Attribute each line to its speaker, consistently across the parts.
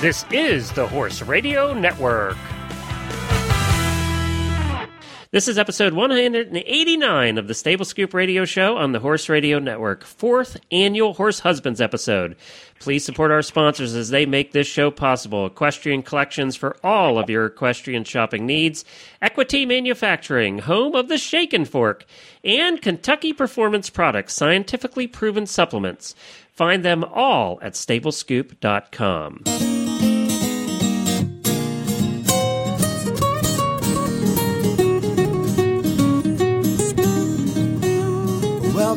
Speaker 1: This is the Horse Radio Network. This is episode 189 of the Stable Scoop Radio Show on the Horse Radio Network, fourth annual Horse Husbands episode. Please support our sponsors as they make this show possible. Equestrian collections for all of your equestrian shopping needs, Equity Manufacturing, home of the Shaken Fork, and Kentucky Performance Products, scientifically proven supplements. Find them all at stablescoop.com.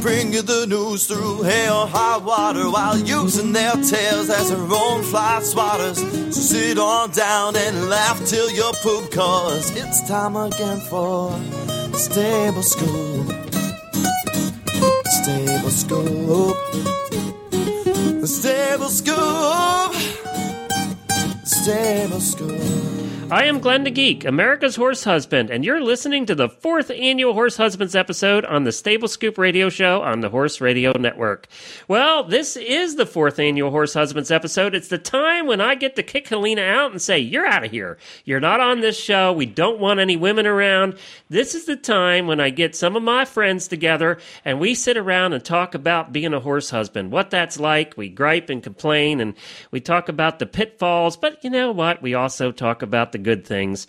Speaker 2: Bring you the news through hail high water while using their tails as their own fly swatters. So sit on down and laugh till you poop, cause it's time again for Stable Scoop. Stable Scoop. Stable Scoop. Stable Scoop.
Speaker 1: I am Glenn the Geek, America's horse husband, and you're listening to the fourth annual Horse Husbands episode on the Stable Scoop Radio Show on the Horse Radio Network. Well, this is the fourth annual Horse Husbands episode. It's the time when I get to kick Helena out and say, You're out of here. You're not on this show. We don't want any women around. This is the time when I get some of my friends together and we sit around and talk about being a horse husband, what that's like. We gripe and complain and we talk about the pitfalls, but you know what? We also talk about the good things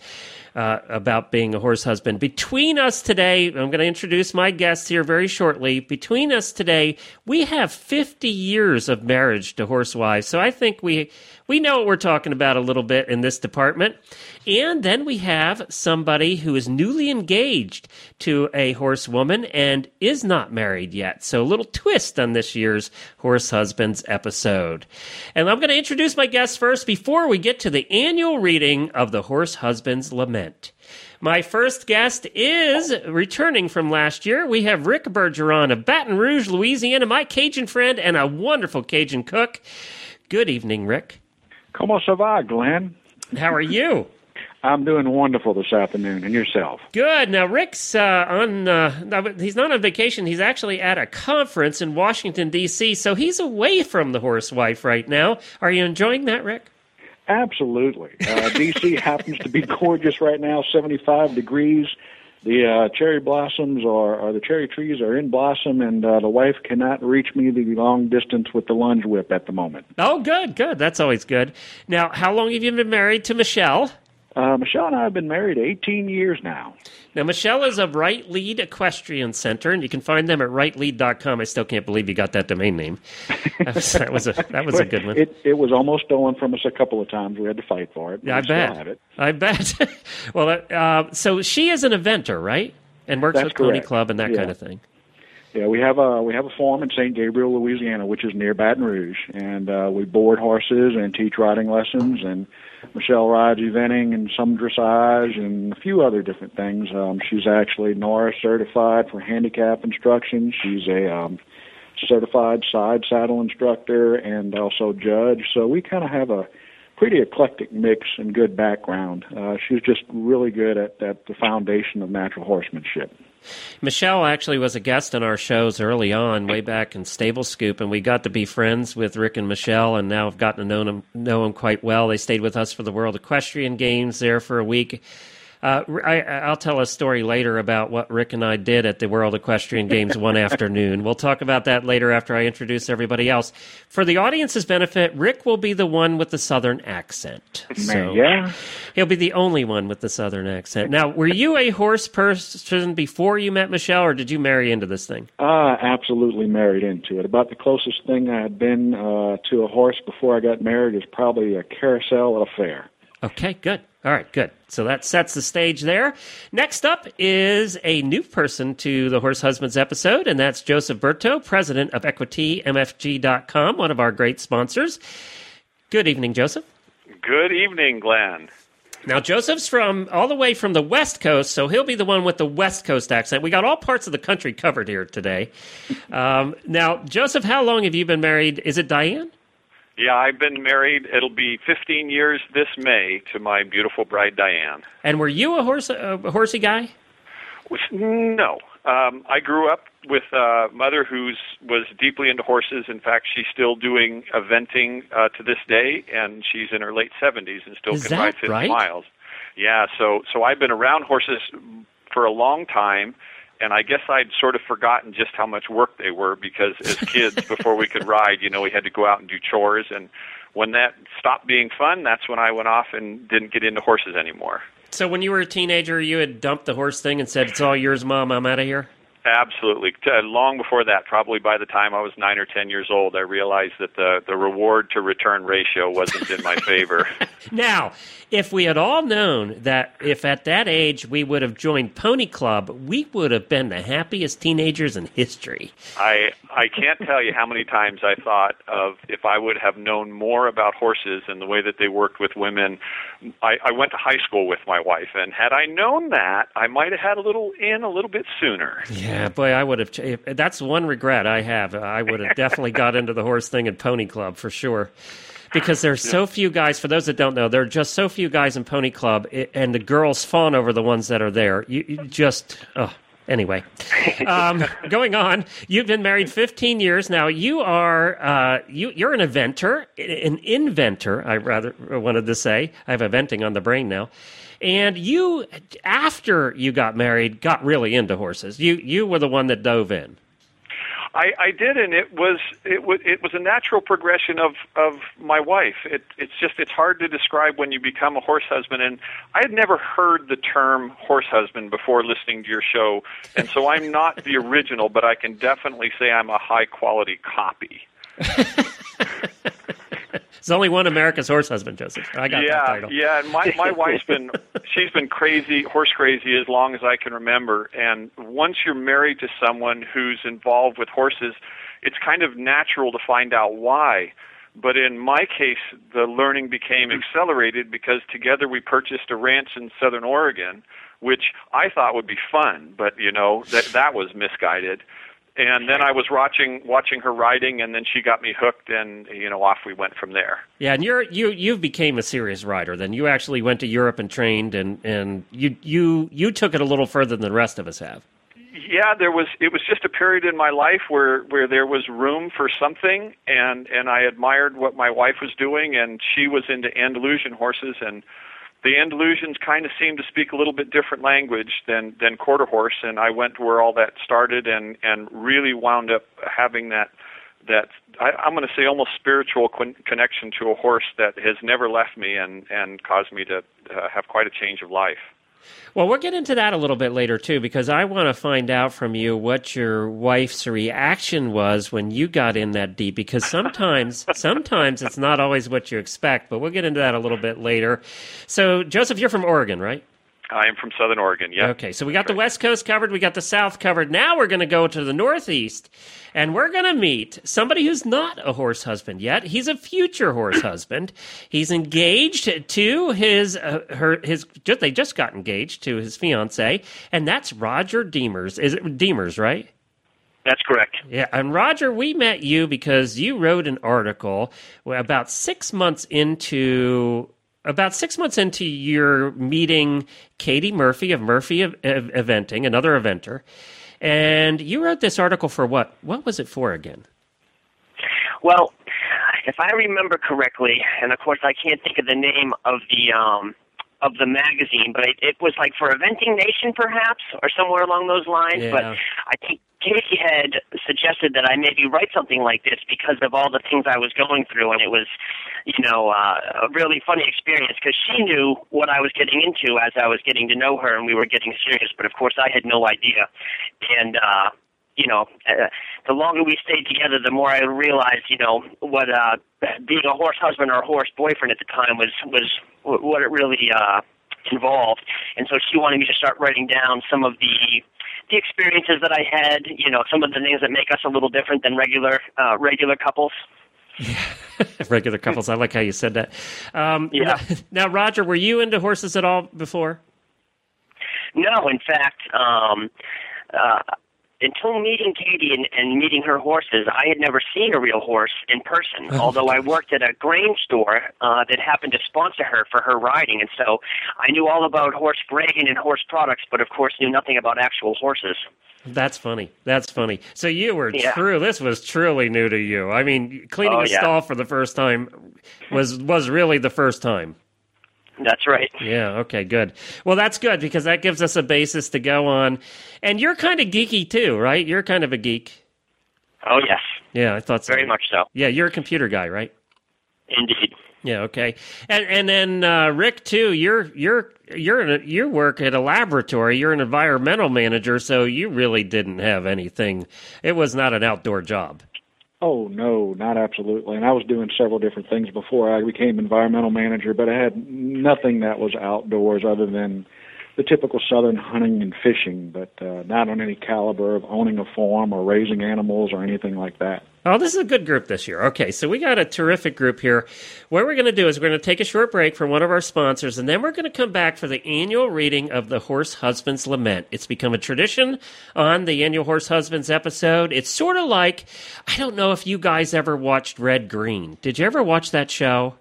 Speaker 1: uh, about being a horse husband. Between us today, I'm going to introduce my guests here very shortly. Between us today, we have 50 years of marriage to horse wives. So I think we we know what we're talking about a little bit in this department. And then we have somebody who is newly engaged to a horsewoman and is not married yet. So a little twist on this year's Horse Husbands episode. And I'm going to introduce my guests first before we get to the annual reading of the Horse Husbands Lament. My first guest is returning from last year. We have Rick Bergeron of Baton Rouge, Louisiana, my Cajun friend and a wonderful Cajun cook. Good evening, Rick.
Speaker 3: Comment ça va, Glenn?
Speaker 1: How are you?
Speaker 3: I'm doing wonderful this afternoon, and yourself?
Speaker 1: Good. Now, Rick's uh, on, uh, he's not on vacation. He's actually at a conference in Washington, D.C., so he's away from the horse wife right now. Are you enjoying that, Rick?
Speaker 3: Absolutely. Uh, D.C. happens to be gorgeous right now, 75 degrees. The uh, cherry blossoms are, or the cherry trees are in blossom, and uh, the wife cannot reach me the long distance with the lunge whip at the moment.
Speaker 1: Oh, good, good. That's always good. Now, how long have you been married to Michelle?
Speaker 3: Uh, Michelle and I have been married 18 years now.
Speaker 1: Now, Michelle is a Right Lead Equestrian Center, and you can find them at rightlead.com. I still can't believe you got that domain name. That was, that was a that was a good one.
Speaker 3: It, it was almost stolen from us a couple of times. We had to fight for it.
Speaker 1: Yeah, I bet. I bet. well, uh, so she is an eventer, right? And works
Speaker 3: That's
Speaker 1: with Pony. Club and that
Speaker 3: Yeah.
Speaker 1: kind of thing.
Speaker 3: Yeah, we have a we have a farm in St. Gabriel, Louisiana, which is near Baton Rouge, and uh, we board horses and teach riding lessons. And Michelle rides eventing and some dressage and a few other different things. Um, she's actually NARHA certified for handicap instruction. She's a um, certified side saddle instructor and also judge. So we kind of have a pretty eclectic mix and good background. Uh, she's just really good at, at the foundation of natural horsemanship.
Speaker 1: Michelle actually was a guest on our shows early on, way back in Stable Scoop, and we got to be friends with Rick and Michelle, and now I've gotten to know them, know them quite well. They stayed with us for the World Equestrian Games there for a week. Uh, I, I'll tell a story later about what Rick and I did at the World Equestrian Games one afternoon. We'll talk about that later after I introduce everybody else. For the audience's benefit, Rick will be the one with the Southern accent. So
Speaker 3: yeah.
Speaker 1: he'll be the only one with the Southern accent. Now, were you a horse person before you met Michelle, or did you marry into this thing?
Speaker 3: Uh, absolutely married into it. About the closest thing I had been uh, to a horse before I got married is probably a carousel at a fair.
Speaker 1: Okay, good. All right, good. So that sets the stage there. Next up is a new person to the Horse Husbands episode, and that's Joseph Berto, president of EquityMFG.com, one of our great sponsors. Good evening, Joseph.
Speaker 4: Good evening, Glenn.
Speaker 1: Now, Joseph's from all the way from the West Coast, so he'll be the one with the West Coast accent. We got all parts of the country covered here today. Um, now, Joseph, how long have you been married? Is it Diane?
Speaker 4: Yeah, I've been married. It'll be 15 years this May to my beautiful bride Diane.
Speaker 1: And were you a horse a horsey guy?
Speaker 4: No, um, I grew up with a mother who was deeply into horses. In fact, she's still doing eventing uh, to this day, and she's in her late 70s and still
Speaker 1: Is
Speaker 4: can ride 50
Speaker 1: right?
Speaker 4: miles. Yeah, so so I've been around horses for a long time. And I guess I'd sort of forgotten just how much work they were because as kids, before we could ride, you know, we had to go out and do chores. And when that stopped being fun, that's when I went off and didn't get into horses anymore.
Speaker 1: So, when you were a teenager, you had dumped the horse thing and said, "It's all yours, Mom. I'm out of here."
Speaker 4: Absolutely. Uh, long before that, probably by the time I was nine or ten years old, I realized that the the reward to return ratio wasn't in my favor.
Speaker 1: Now, if we had all known that if at that age we would have joined Pony Club, we would have been the happiest teenagers in history.
Speaker 4: I I can't tell you how many times I thought of if I would have known more about horses and the way that they worked with women. I, I went to high school with my wife, and had I known that, I might have had a little in a little bit sooner.
Speaker 1: Yeah, boy, I would have. ch- That's one regret I have. I would have definitely got into the horse thing at Pony Club for sure. Because there's so few guys. For those that don't know, there are just so few guys in Pony Club, and the girls fawn over the ones that are there. You, you just. Oh. Anyway, um, going on. You've been married 15 years now. You are uh, you you're an inventor, an inventor. I rather wanted to say. I have a venting on the brain now. And you, after you got married, got really into horses. You you were the one that dove in.
Speaker 4: I, I did, and it was it was it was a natural progression of of my wife. It it's just it's hard to describe when you become a horse husband, and I had never heard the term horse husband before listening to your show, and so I'm not the original, but I can definitely say I'm a high quality copy.
Speaker 1: There's only one America's horse husband, Joseph. I got that
Speaker 4: yeah,
Speaker 1: title.
Speaker 4: yeah. And my my wife's been she's been crazy, horse crazy, as long as I can remember. And once you're married to someone who's involved with horses, it's kind of natural to find out why. But in my case, the learning became mm-hmm. accelerated because together we purchased a ranch in Southern Oregon, which I thought would be fun, but you know that that was misguided. And then I was watching watching her riding, and then she got me hooked, and you know off we went from there.
Speaker 1: Yeah, and you're you you became a serious rider. Then you actually went to Europe and trained, and and you you you took it a little further than the rest of us have.
Speaker 4: yeah there was it was just a period in my life where where there was room for something and and I admired what my wife was doing and she was into Andalusian horses and the Andalusians kind of seemed to speak a little bit different language than than quarter horse and I went to where all that started and and really wound up having that that I, I'm going to say almost spiritual con- connection to a horse that has never left me and and caused me to uh, have quite a change of life.
Speaker 1: Well, we'll get into that a little bit later too, because I want to find out from you what your wife's reaction was when you got in that deep. Because sometimes, sometimes it's not always what you expect. But we'll get into that a little bit later. So, Joseph, you're from Oregon, right?
Speaker 4: I am from Southern Oregon. Yeah.
Speaker 1: Okay, so we got the West Coast covered, we got the South covered. Now we're going to go to the Northeast, and we're going to meet somebody who's not a horse husband yet. He's a future horse husband. He's engaged to his uh, her his just they just got engaged to his fiance, and that's Roger Deemers. Is it Deemers, right?
Speaker 5: That's correct.
Speaker 1: Yeah, and Roger, we met you because you wrote an article about six months into about six months into your meeting Katie Murphy of Murphy Ev- Ev- Eventing, another eventer, and you wrote this article for what? What was it for again?
Speaker 5: Well, if I remember correctly, and of course I can't think of the name of the um, of the magazine, but it, it was like for Eventing Nation, perhaps, or somewhere along those lines.
Speaker 1: Yeah.
Speaker 5: But I think Katie had suggested that I maybe write something like this because of all the things I was going through, and it was, you know, uh, a really funny experience because she knew what I was getting into as I was getting to know her, and we were getting serious. But of course, I had no idea, and. uh you know, uh, the longer we stayed together, the more I realized, you know, what uh, being a horse husband or a horse boyfriend at the time was was what it really uh, involved. And so she wanted me to start writing down some of the the experiences that I had, you know, some of the things that make us a little different than regular uh, regular couples. Yeah.
Speaker 1: Regular couples. I like how you said that. Um,
Speaker 5: Yeah.
Speaker 1: Now, Roger, were you into horses at all before?
Speaker 5: No, in fact, um, uh, until meeting Katie and, and meeting her horses, I had never seen a real horse in person. although I worked at a grain store uh, that happened to sponsor her for her riding, and so I knew all about horse grain and horse products, but of course knew nothing about actual horses.
Speaker 1: That's funny. That's funny. So you were
Speaker 5: Yeah.
Speaker 1: true. This was truly new to you. I mean, cleaning
Speaker 5: Oh,
Speaker 1: a
Speaker 5: yeah.
Speaker 1: stall for the first time was was really the first time.
Speaker 5: That's right.
Speaker 1: Yeah. Okay. Good. Well, that's good because that gives us a basis to go on. And you're kind of geeky too, right? You're kind of a geek.
Speaker 5: Oh yes,
Speaker 1: Yeah, I thought so.
Speaker 5: very much so.
Speaker 1: Yeah, you're a computer guy, right?
Speaker 5: Indeed.
Speaker 1: Yeah. Okay. And and then uh, Rick too. You're you're you're in a, you work at a laboratory. You're an environmental manager, so you really didn't have anything. It was not an outdoor job.
Speaker 3: Oh no, not absolutely. And I was doing several different things before I became environmental manager, but I had nothing that was outdoors other than the typical southern hunting and fishing, but uh, not on any caliber of owning a farm or raising animals or anything like that.
Speaker 1: Oh, this is a good group this year. Okay, so we got a terrific group here. What we're going to do is we're going to take a short break from one of our sponsors, and then we're going to come back for the annual reading of the Horse Husband's Lament. It's become a tradition on the annual Horse Husband's episode. It's sort of like I don't know if you guys ever watched Red Green. Did you ever watch that show?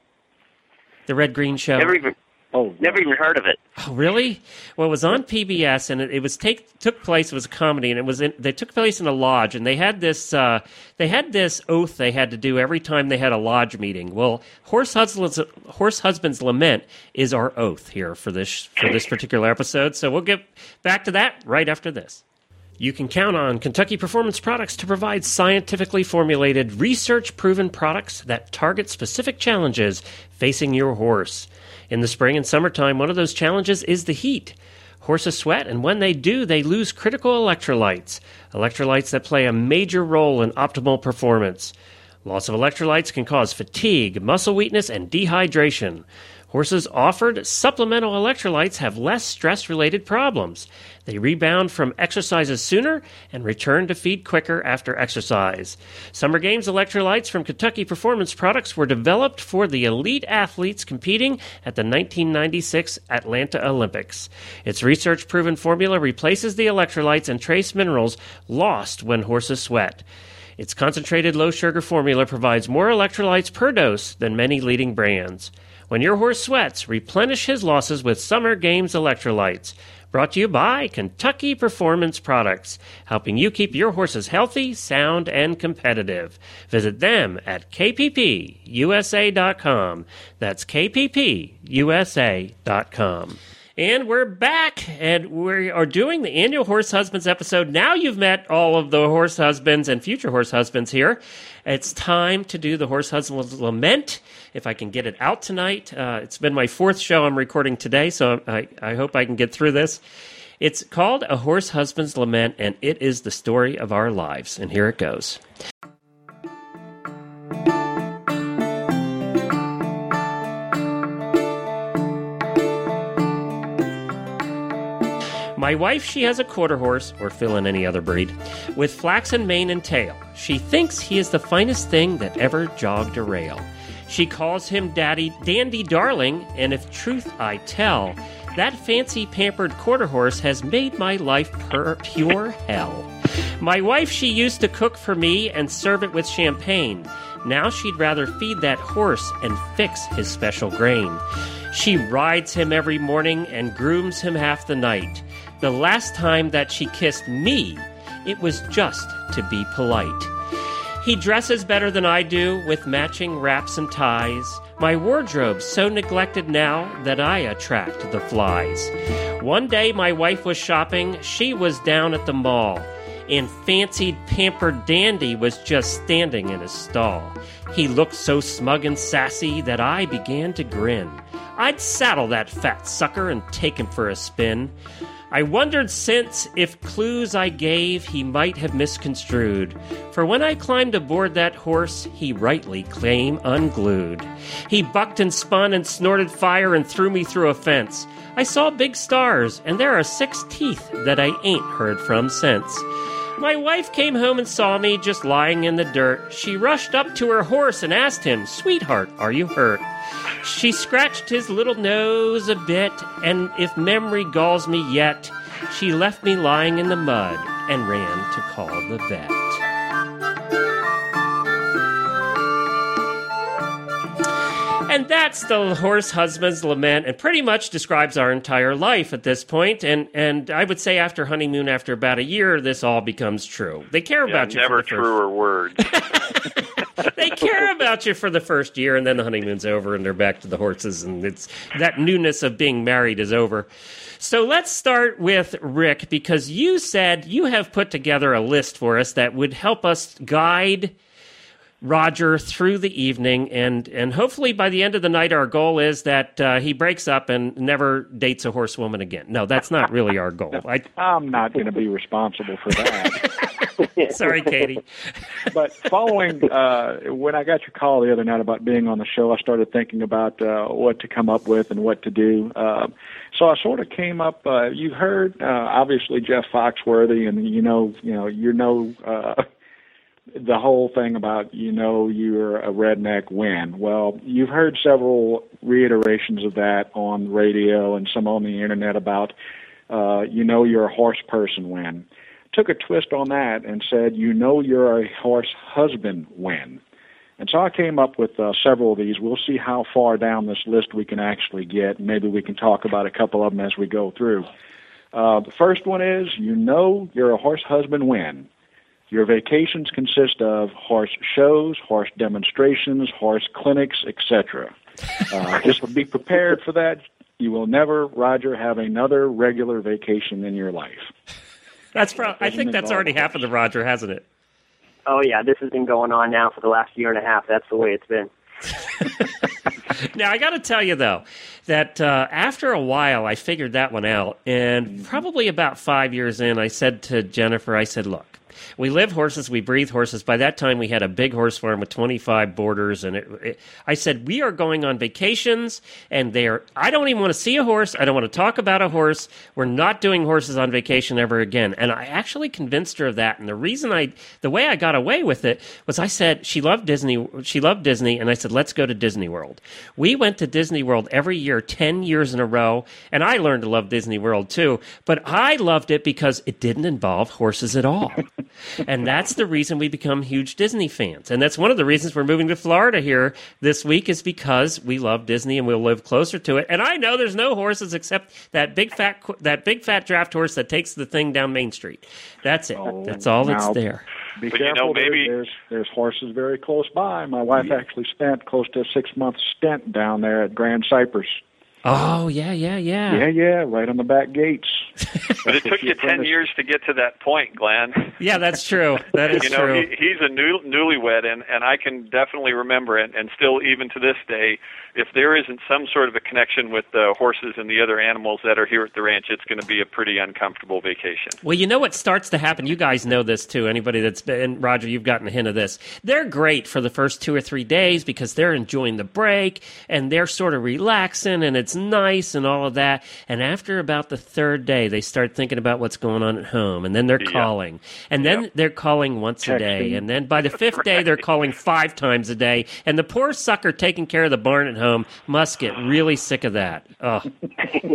Speaker 1: The Red Green Show?
Speaker 5: Never even
Speaker 3: Oh,
Speaker 5: never even heard of it.
Speaker 1: Oh, really? Well, it was on PBS, and it, it was take took place. It was a comedy, and it was in, they took place in a lodge, and they had this uh, they had this oath they had to do every time they had a lodge meeting. Well, horse husband's horse husband's lament is our oath here for this for this particular episode. So we'll get back to that right after this. You can count on Kentucky Performance Products to provide scientifically formulated, research proven products that target specific challenges facing your horse. In the spring and summertime, one of those challenges is the heat. Horses sweat, and when they do, they lose critical electrolytes, electrolytes that play a major role in optimal performance. Loss of electrolytes can cause fatigue, muscle weakness, and dehydration. Horses offered supplemental electrolytes have less stress related problems. They rebound from exercises sooner and return to feed quicker after exercise. Summer Games electrolytes from Kentucky Performance Products were developed for the elite athletes competing at the 1996 Atlanta Olympics. Its research proven formula replaces the electrolytes and trace minerals lost when horses sweat. Its concentrated low sugar formula provides more electrolytes per dose than many leading brands. When your horse sweats, replenish his losses with Summer Games electrolytes. Brought to you by Kentucky Performance Products, helping you keep your horses healthy, sound, and competitive. Visit them at kppusa.com. That's kppusa.com. And we're back, and we are doing the annual Horse Husbands episode. Now you've met all of the horse husbands and future horse husbands here. It's time to do the Horse Husband's Lament. If I can get it out tonight, uh, it's been my fourth show I'm recording today, so I, I hope I can get through this. It's called A Horse Husband's Lament, and it is the story of our lives. And here it goes. My wife, she has a quarter horse, or fill in any other breed, with flaxen mane and tail. She thinks he is the finest thing that ever jogged a rail. She calls him Daddy Dandy Darling, and if truth I tell, that fancy pampered quarter horse has made my life per- pure hell. My wife, she used to cook for me and serve it with champagne. Now she'd rather feed that horse and fix his special grain. She rides him every morning and grooms him half the night. The last time that she kissed me, it was just to be polite. He dresses better than I do with matching wraps and ties. My wardrobe's so neglected now that I attract the flies. One day my wife was shopping, she was down at the mall, and fancied pampered dandy was just standing in his stall. He looked so smug and sassy that I began to grin. I'd saddle that fat sucker and take him for a spin. I wondered since if clues I gave he might have misconstrued. For when I climbed aboard that horse, he rightly came unglued. He bucked and spun and snorted fire and threw me through a fence. I saw big stars, and there are six teeth that I ain't heard from since. My wife came home and saw me just lying in the dirt. She rushed up to her horse and asked him, Sweetheart, are you hurt? She scratched his little nose a bit, and if memory galls me yet, she left me lying in the mud and ran to call the vet. And that's the horse husband's lament, and pretty much describes our entire life at this point. And and I would say after honeymoon, after about a year, this all becomes true. They care
Speaker 4: Yeah,
Speaker 1: about you.
Speaker 4: never
Speaker 1: for the first,
Speaker 4: truer words.
Speaker 1: they care about you for the first year, and then the honeymoon's over, and they're back to the horses, and it's that newness of being married is over. So let's start with Rick because you said you have put together a list for us that would help us guide Roger through the evening, and and hopefully by the end of the night, our goal is that uh, he breaks up and never dates a horsewoman again. No, that's not really our goal. I,
Speaker 3: I'm not going to be responsible for that.
Speaker 1: sorry, Katie.
Speaker 3: but following uh, when I got your call the other night about being on the show, I started thinking about uh, what to come up with and what to do. Uh, so I sort of came up. Uh, you heard uh, obviously Jeff Foxworthy, and you know, you know, you know. The whole thing about you know you're a redneck when well you've heard several reiterations of that on radio and some on the internet about uh you know you're a horse person when took a twist on that and said you know you're a horse husband when and so I came up with uh, several of these. We'll see how far down this list we can actually get. Maybe we can talk about a couple of them as we go through. Uh, the first one is you know you're a horse husband when your vacations consist of horse shows, horse demonstrations, horse clinics, etc. Uh, just be prepared for that. You will never, Roger, have another regular vacation in your life.
Speaker 1: That's probably. I think that's already happened to Roger, hasn't it?
Speaker 5: Oh yeah, this has been going on now for the last year and a half. That's the way it's been.
Speaker 1: Now I got to tell you though that uh, after a while I figured that one out, and probably about five years in, I said to Jennifer, I said, "Look, we live horses, we breathe horses. By that time, we had a big horse farm with 25 boarders, and it, it, I said we are going on vacations, and they are. I don't even want to see a horse. I don't want to talk about a horse. We're not doing horses on vacation ever again. And I actually convinced her of that. And the reason I, the way I got away with it was I said she loved Disney. She loved Disney, and I said let's go to Disney World. We went to Disney World every year, 10 years in a row, and I learned to love Disney World too. But I loved it because it didn't involve horses at all. and that's the reason we become huge Disney fans. And that's one of the reasons we're moving to Florida here this week is because we love Disney and we'll live closer to it. And I know there's no horses except that big fat that big fat draft horse that takes the thing down Main Street. That's it.
Speaker 3: Oh,
Speaker 1: that's all that's there.
Speaker 3: Be
Speaker 4: But you
Speaker 3: careful.
Speaker 4: know,
Speaker 3: there-
Speaker 4: maybe-
Speaker 3: there's there's horses very close by. My wife actually spent close to a six month stint down there at Grand Cypress.
Speaker 1: Oh yeah, yeah, yeah.
Speaker 3: Yeah, yeah, right on the back gates.
Speaker 4: But it took you ten years to get to that point, Glenn.
Speaker 1: Yeah, that's true. That is
Speaker 4: you know,
Speaker 1: true.
Speaker 4: he, he's a new, newlywed, and and I can definitely remember it, and still even to this day, if there isn't some sort of a connection with the horses and the other animals that are here at the ranch, it's going to be a pretty uncomfortable vacation.
Speaker 1: Well, you know what starts to happen? You guys know this too. Anybody that's been, Roger, you've gotten a hint of this. They're great for the first two or three days because they're enjoying the break and they're sort of relaxing and it's nice and all of that. And after about the third day, they start thinking about what's going on at home and then they're
Speaker 4: Yeah.
Speaker 1: calling. And then they're calling once a day. And then by the fifth day, they're calling five times a day. And the poor sucker taking care of the barn at home must get really sick of that. Oh.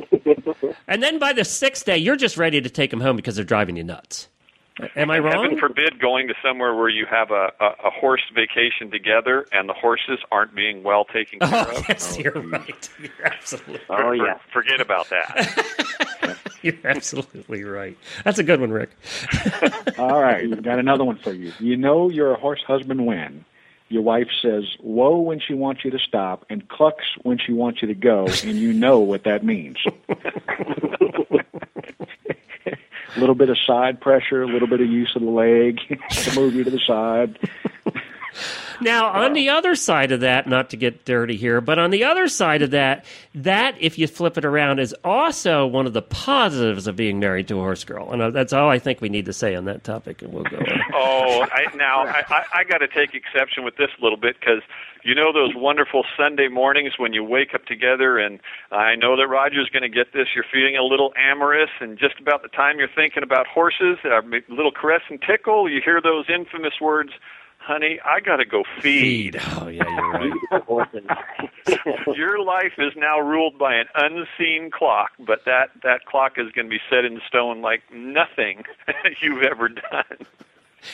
Speaker 1: and then by the sixth day, you're just ready to take them home because they're driving you nuts. Am I wrong?
Speaker 4: Heaven forbid going to somewhere where you have a, a, a horse vacation together and the horses aren't being well taken oh, care
Speaker 1: Oh,
Speaker 4: of.
Speaker 1: yes, you're oh, right. You're absolutely,
Speaker 5: Oh
Speaker 4: For-
Speaker 5: yeah.
Speaker 4: Forget about that.
Speaker 1: you're absolutely right. That's a good one, Rick.
Speaker 3: All right, we've got another one for you. You know you're a horse husband when your wife says whoa when she wants you to stop and clucks when she wants you to go, and you know what that means. A little bit of side pressure, a little bit of use of the leg to move you to the side.
Speaker 1: Now, on the other side of that, not to get dirty here, but on the other side of that, that if you flip it around is also one of the positives of being married to a horse girl, and uh, that's all I think we need to say on that topic, and we'll go. On.
Speaker 4: Oh, I, now I, I, I got to take exception with this a little bit because you know those wonderful Sunday mornings when you wake up together, and I know that Roger's going to get this. You're feeling a little amorous, and just about the time you're thinking about horses, a little caress and tickle, you hear those infamous words honey, I got to go feed.
Speaker 1: Feed. Oh, yeah, you're right.
Speaker 4: Your life is now ruled by an unseen clock, but that that clock is going to be set in stone like nothing you've ever done.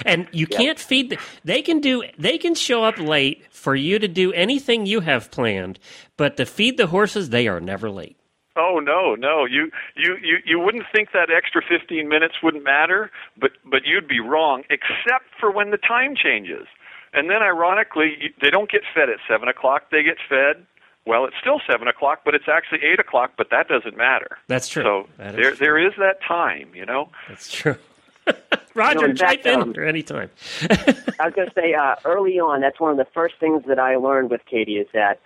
Speaker 1: and you can't feed. The, they can do. They can show up late for you to do anything you have planned, but to feed the horses, they are never late.
Speaker 4: Oh no, no. You you you you wouldn't think that extra 15 minutes wouldn't matter, but but you'd be wrong except for when the time changes. And then ironically, they don't get fed at 7 o'clock, they get fed well, it's still seven o'clock, but it's actually eight o'clock. But that doesn't matter.
Speaker 1: That's true.
Speaker 4: So
Speaker 1: That is
Speaker 4: there,
Speaker 1: true.
Speaker 4: there is that time, you know.
Speaker 1: That's true. Roger,
Speaker 6: No, in
Speaker 1: chime
Speaker 6: fact,
Speaker 1: in
Speaker 6: um,
Speaker 1: anytime.
Speaker 6: I was going to say, uh, early on, that's one of the first things that I learned with Katie is that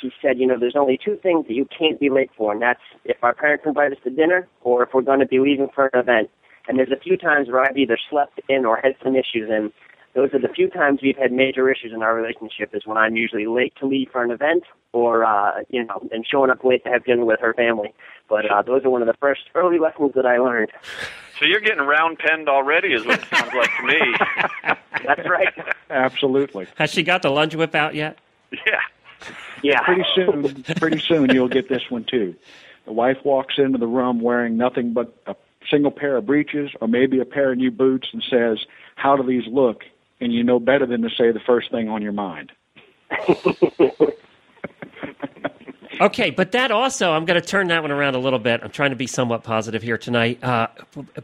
Speaker 6: she said, you know, there's only two things that you can't be late for, and that's if our parents invite us to dinner or if we're going to be leaving for an event. And there's a few times where I've either slept in or had some issues, and those are the few times we've had major issues in our relationship is when I'm usually late to leave for an event or, uh, you know, and showing up late to have dinner with her family. But uh, those are one of the first early lessons that I learned.
Speaker 4: So you're getting round penned already, is what it sounds like to me.
Speaker 6: That's right.
Speaker 3: Absolutely.
Speaker 1: Has she got the lunge whip out yet?
Speaker 4: yeah.
Speaker 6: Yeah.
Speaker 3: Pretty soon, pretty soon you'll get this one too. The wife walks into the room wearing nothing but a single pair of breeches or maybe a pair of new boots and says, "How do these look?" And you know better than to say the first thing on your mind.
Speaker 1: Okay, but that also, I'm going to turn that one around a little bit. I'm trying to be somewhat positive here tonight. Uh,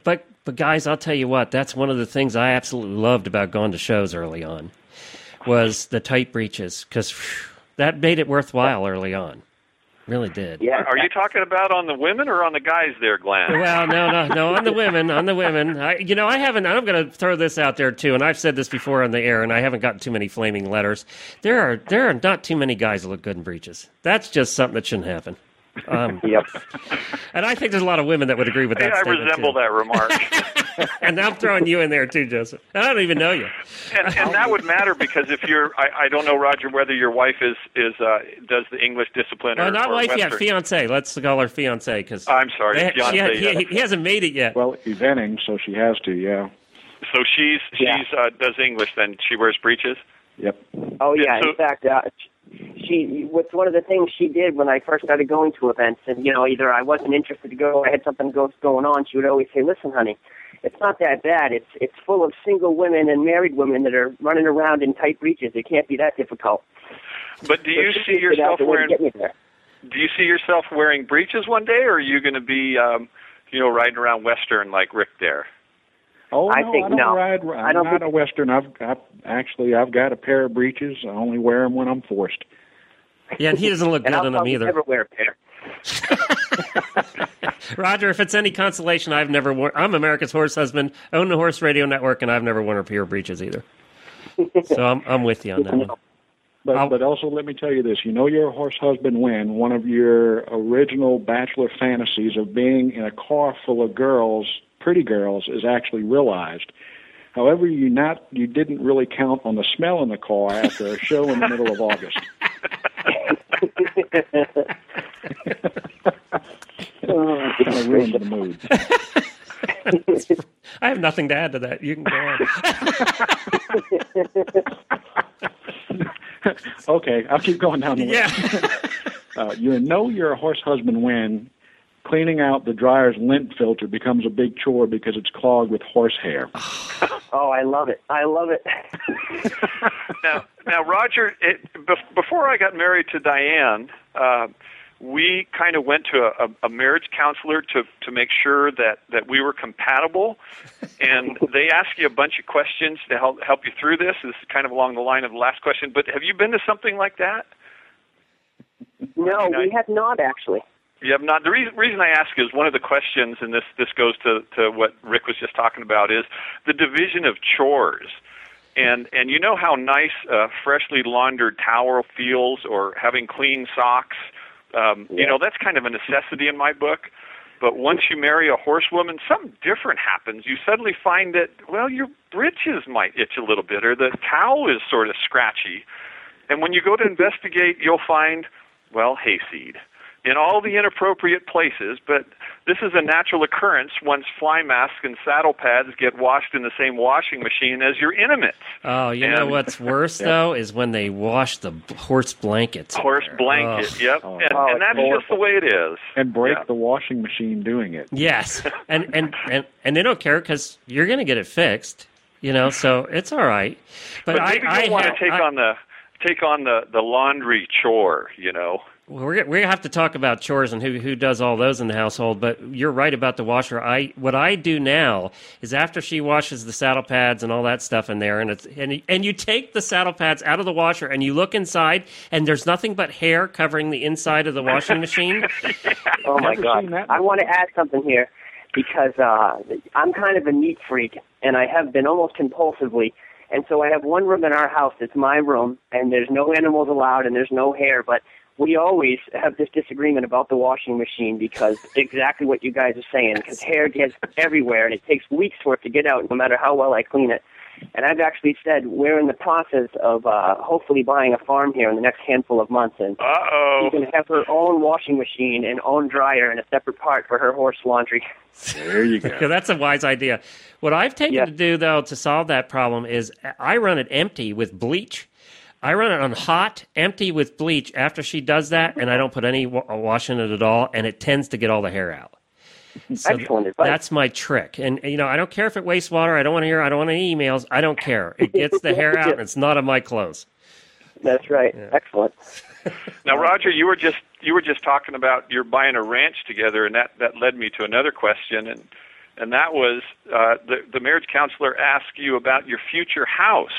Speaker 1: but, but guys, I'll tell you what, that's one of the things I absolutely loved about going to shows early on was the tight breeches because that made it worthwhile early on. Really did.
Speaker 6: Yeah.
Speaker 4: Are you talking about on the women or on the guys there, Glenn?
Speaker 1: Well, no, no, no. On the women, on the women. I, you know, I haven't. I'm going to throw this out there too, and I've said this before on the air, and I haven't gotten too many flaming letters. There are there are not too many guys that look good in breeches. That's just something that shouldn't happen. Um,
Speaker 6: Yep.
Speaker 1: and I think there's a lot of women that would agree with that.
Speaker 4: I
Speaker 1: statement,
Speaker 4: resemble
Speaker 1: too.
Speaker 4: that remark.
Speaker 1: And I'm throwing you in there too, Joseph. I don't even know you.
Speaker 4: and, and that would matter because if you're, I, I don't know, Roger, whether your wife is is uh, does the English discipline
Speaker 1: Well,
Speaker 4: or,
Speaker 1: not
Speaker 4: or
Speaker 1: wife yet,
Speaker 4: Western.
Speaker 1: fiance. Let's call her fiance because
Speaker 4: I'm sorry, fiance,
Speaker 1: he,
Speaker 4: yeah.
Speaker 1: he hasn't made it yet.
Speaker 3: Well, eventing, so she has to. Yeah.
Speaker 4: So she's
Speaker 6: Yeah.
Speaker 4: she's uh, does English then she wears breeches.
Speaker 3: Yep.
Speaker 6: Oh
Speaker 4: Yeah,
Speaker 6: yeah.
Speaker 4: so-
Speaker 6: In fact, uh, she what's one of the things she did when I first started going to events, and you know, either I wasn't interested to go, or I had something go, going on. She would always say, "Listen, honey, it's not that bad. It's it's full of single women and married women that are running around in tight breeches. It can't be that difficult."
Speaker 4: But do you
Speaker 6: So she
Speaker 4: see yourself
Speaker 6: out the way to
Speaker 4: wearing
Speaker 6: get me there.
Speaker 4: Do you see yourself wearing breeches one day, or are you going to be, um, you know, riding around Western like Rick there?
Speaker 3: Oh
Speaker 6: I
Speaker 3: no,
Speaker 6: think
Speaker 3: I don't
Speaker 6: no.
Speaker 3: ride. I'm
Speaker 6: I don't
Speaker 3: not
Speaker 6: think-
Speaker 3: a western. I've got actually I've got a pair of breeches. I only wear them when I'm forced.
Speaker 1: yeah, and he doesn't look good
Speaker 6: I'll
Speaker 1: in them
Speaker 6: probably
Speaker 1: either.
Speaker 6: never wear a pair.
Speaker 1: Roger, if it's any consolation, I've never worn. I'm America's Horse Husband, own the Horse Radio Network, and I've never worn a pair of breeches either. So I'm I'm with you on that one.
Speaker 3: But
Speaker 1: I'll-
Speaker 3: but also let me tell you this: you know you're a horse husband when one of your original bachelor fantasies of being in a car full of girls, pretty girls, is actually realized. However, you not you didn't really count on the smell in the car after a show in the middle of August.
Speaker 6: Oh,
Speaker 3: Kind of ruined the mood.
Speaker 1: I have nothing to add to that. You can go on.
Speaker 3: Okay, I'll keep going down the list.
Speaker 1: yeah.
Speaker 3: Uh, you know you're a horse husband when cleaning out the dryer's lint filter becomes a big chore because it's clogged with horse hair.
Speaker 6: oh, I love it. I love it.
Speaker 4: now, now, Roger, it, bef- before I got married to Diane, uh, we kind of went to a, a marriage counselor to to make sure that that we were compatible, and they ask you a bunch of questions to help help you through this. This is kind of along the line of the last question. But have you been to something like that?
Speaker 6: No,
Speaker 4: know,
Speaker 6: we have not actually.
Speaker 4: You have not. The reason, reason I ask is one of the questions, and this this goes to to what Rick was just talking about, is the division of chores. and and you know how nice uh, freshly laundered towel feels, or having clean socks. Um, You know that's kind of a necessity in my book. But once you marry a horsewoman, something different happens. You suddenly find that well, your britches might itch a little bit, or the towel is sort of scratchy. And when you go to investigate, you'll find well, hayseed in all the inappropriate places, but this is a natural occurrence once fly masks and saddle pads get washed in the same washing machine as your intimates.
Speaker 1: Oh, you know what's worse though is when they wash the horse blankets.
Speaker 4: Horse
Speaker 1: there.
Speaker 4: blanket,
Speaker 1: Ugh.
Speaker 4: yep.
Speaker 3: Oh.
Speaker 4: and,
Speaker 6: Oh,
Speaker 4: and that's
Speaker 6: it's
Speaker 4: just the way it is.
Speaker 3: And break
Speaker 4: Yeah.
Speaker 3: the washing machine doing it.
Speaker 1: Yes, and and and and they don't care because you're going to get it fixed. You know, so it's all right. But,
Speaker 4: But
Speaker 1: I,
Speaker 4: maybe
Speaker 1: I
Speaker 4: you want to take
Speaker 1: I-
Speaker 4: on the take on the the laundry chore, you know.
Speaker 1: We're we're gonna have to talk about chores and who who does all those in the household. But you're right about the washer. I what I do now is after she washes the saddle pads and all that stuff in there, and it's and and you take the saddle pads out of the washer and you look inside, and there's nothing but hair covering the inside of the washing machine.
Speaker 6: Oh my God! I want to add something here because uh, I'm kind of a neat freak, and I have been almost compulsively. And so I have one room in our house that's my room, and there's no animals allowed, and there's no hair. But we always have this disagreement about the washing machine because exactly what you guys are saying, because hair gets everywhere, and it takes weeks for it to get out, no matter how well I clean it. And I've actually said we're in the process of uh, hopefully buying a farm here in the next handful of months, and
Speaker 4: Uh oh.
Speaker 6: she can have her own washing machine and own dryer and a separate part for her horse laundry.
Speaker 3: There you go.
Speaker 1: Because that's a wise idea. What I've taken
Speaker 6: Yeah.
Speaker 1: to do though to solve that problem is I run it empty with bleach. I run it on hot, empty with bleach after she does that, and I don't put any wa- wash in it at all, and it tends to get all the hair out. So
Speaker 6: Excellent advice.
Speaker 1: That's my trick. And you know, I don't care if it wastes water. I don't want to hear. I don't want any emails. I don't care. It gets the hair out, and it's not on my clothes.
Speaker 6: That's right. Excellent.
Speaker 4: Now, Roger, you were just you were just talking about you're buying a ranch together, and that that led me to another question, and and that was uh, the the marriage counselor asked you about your future house,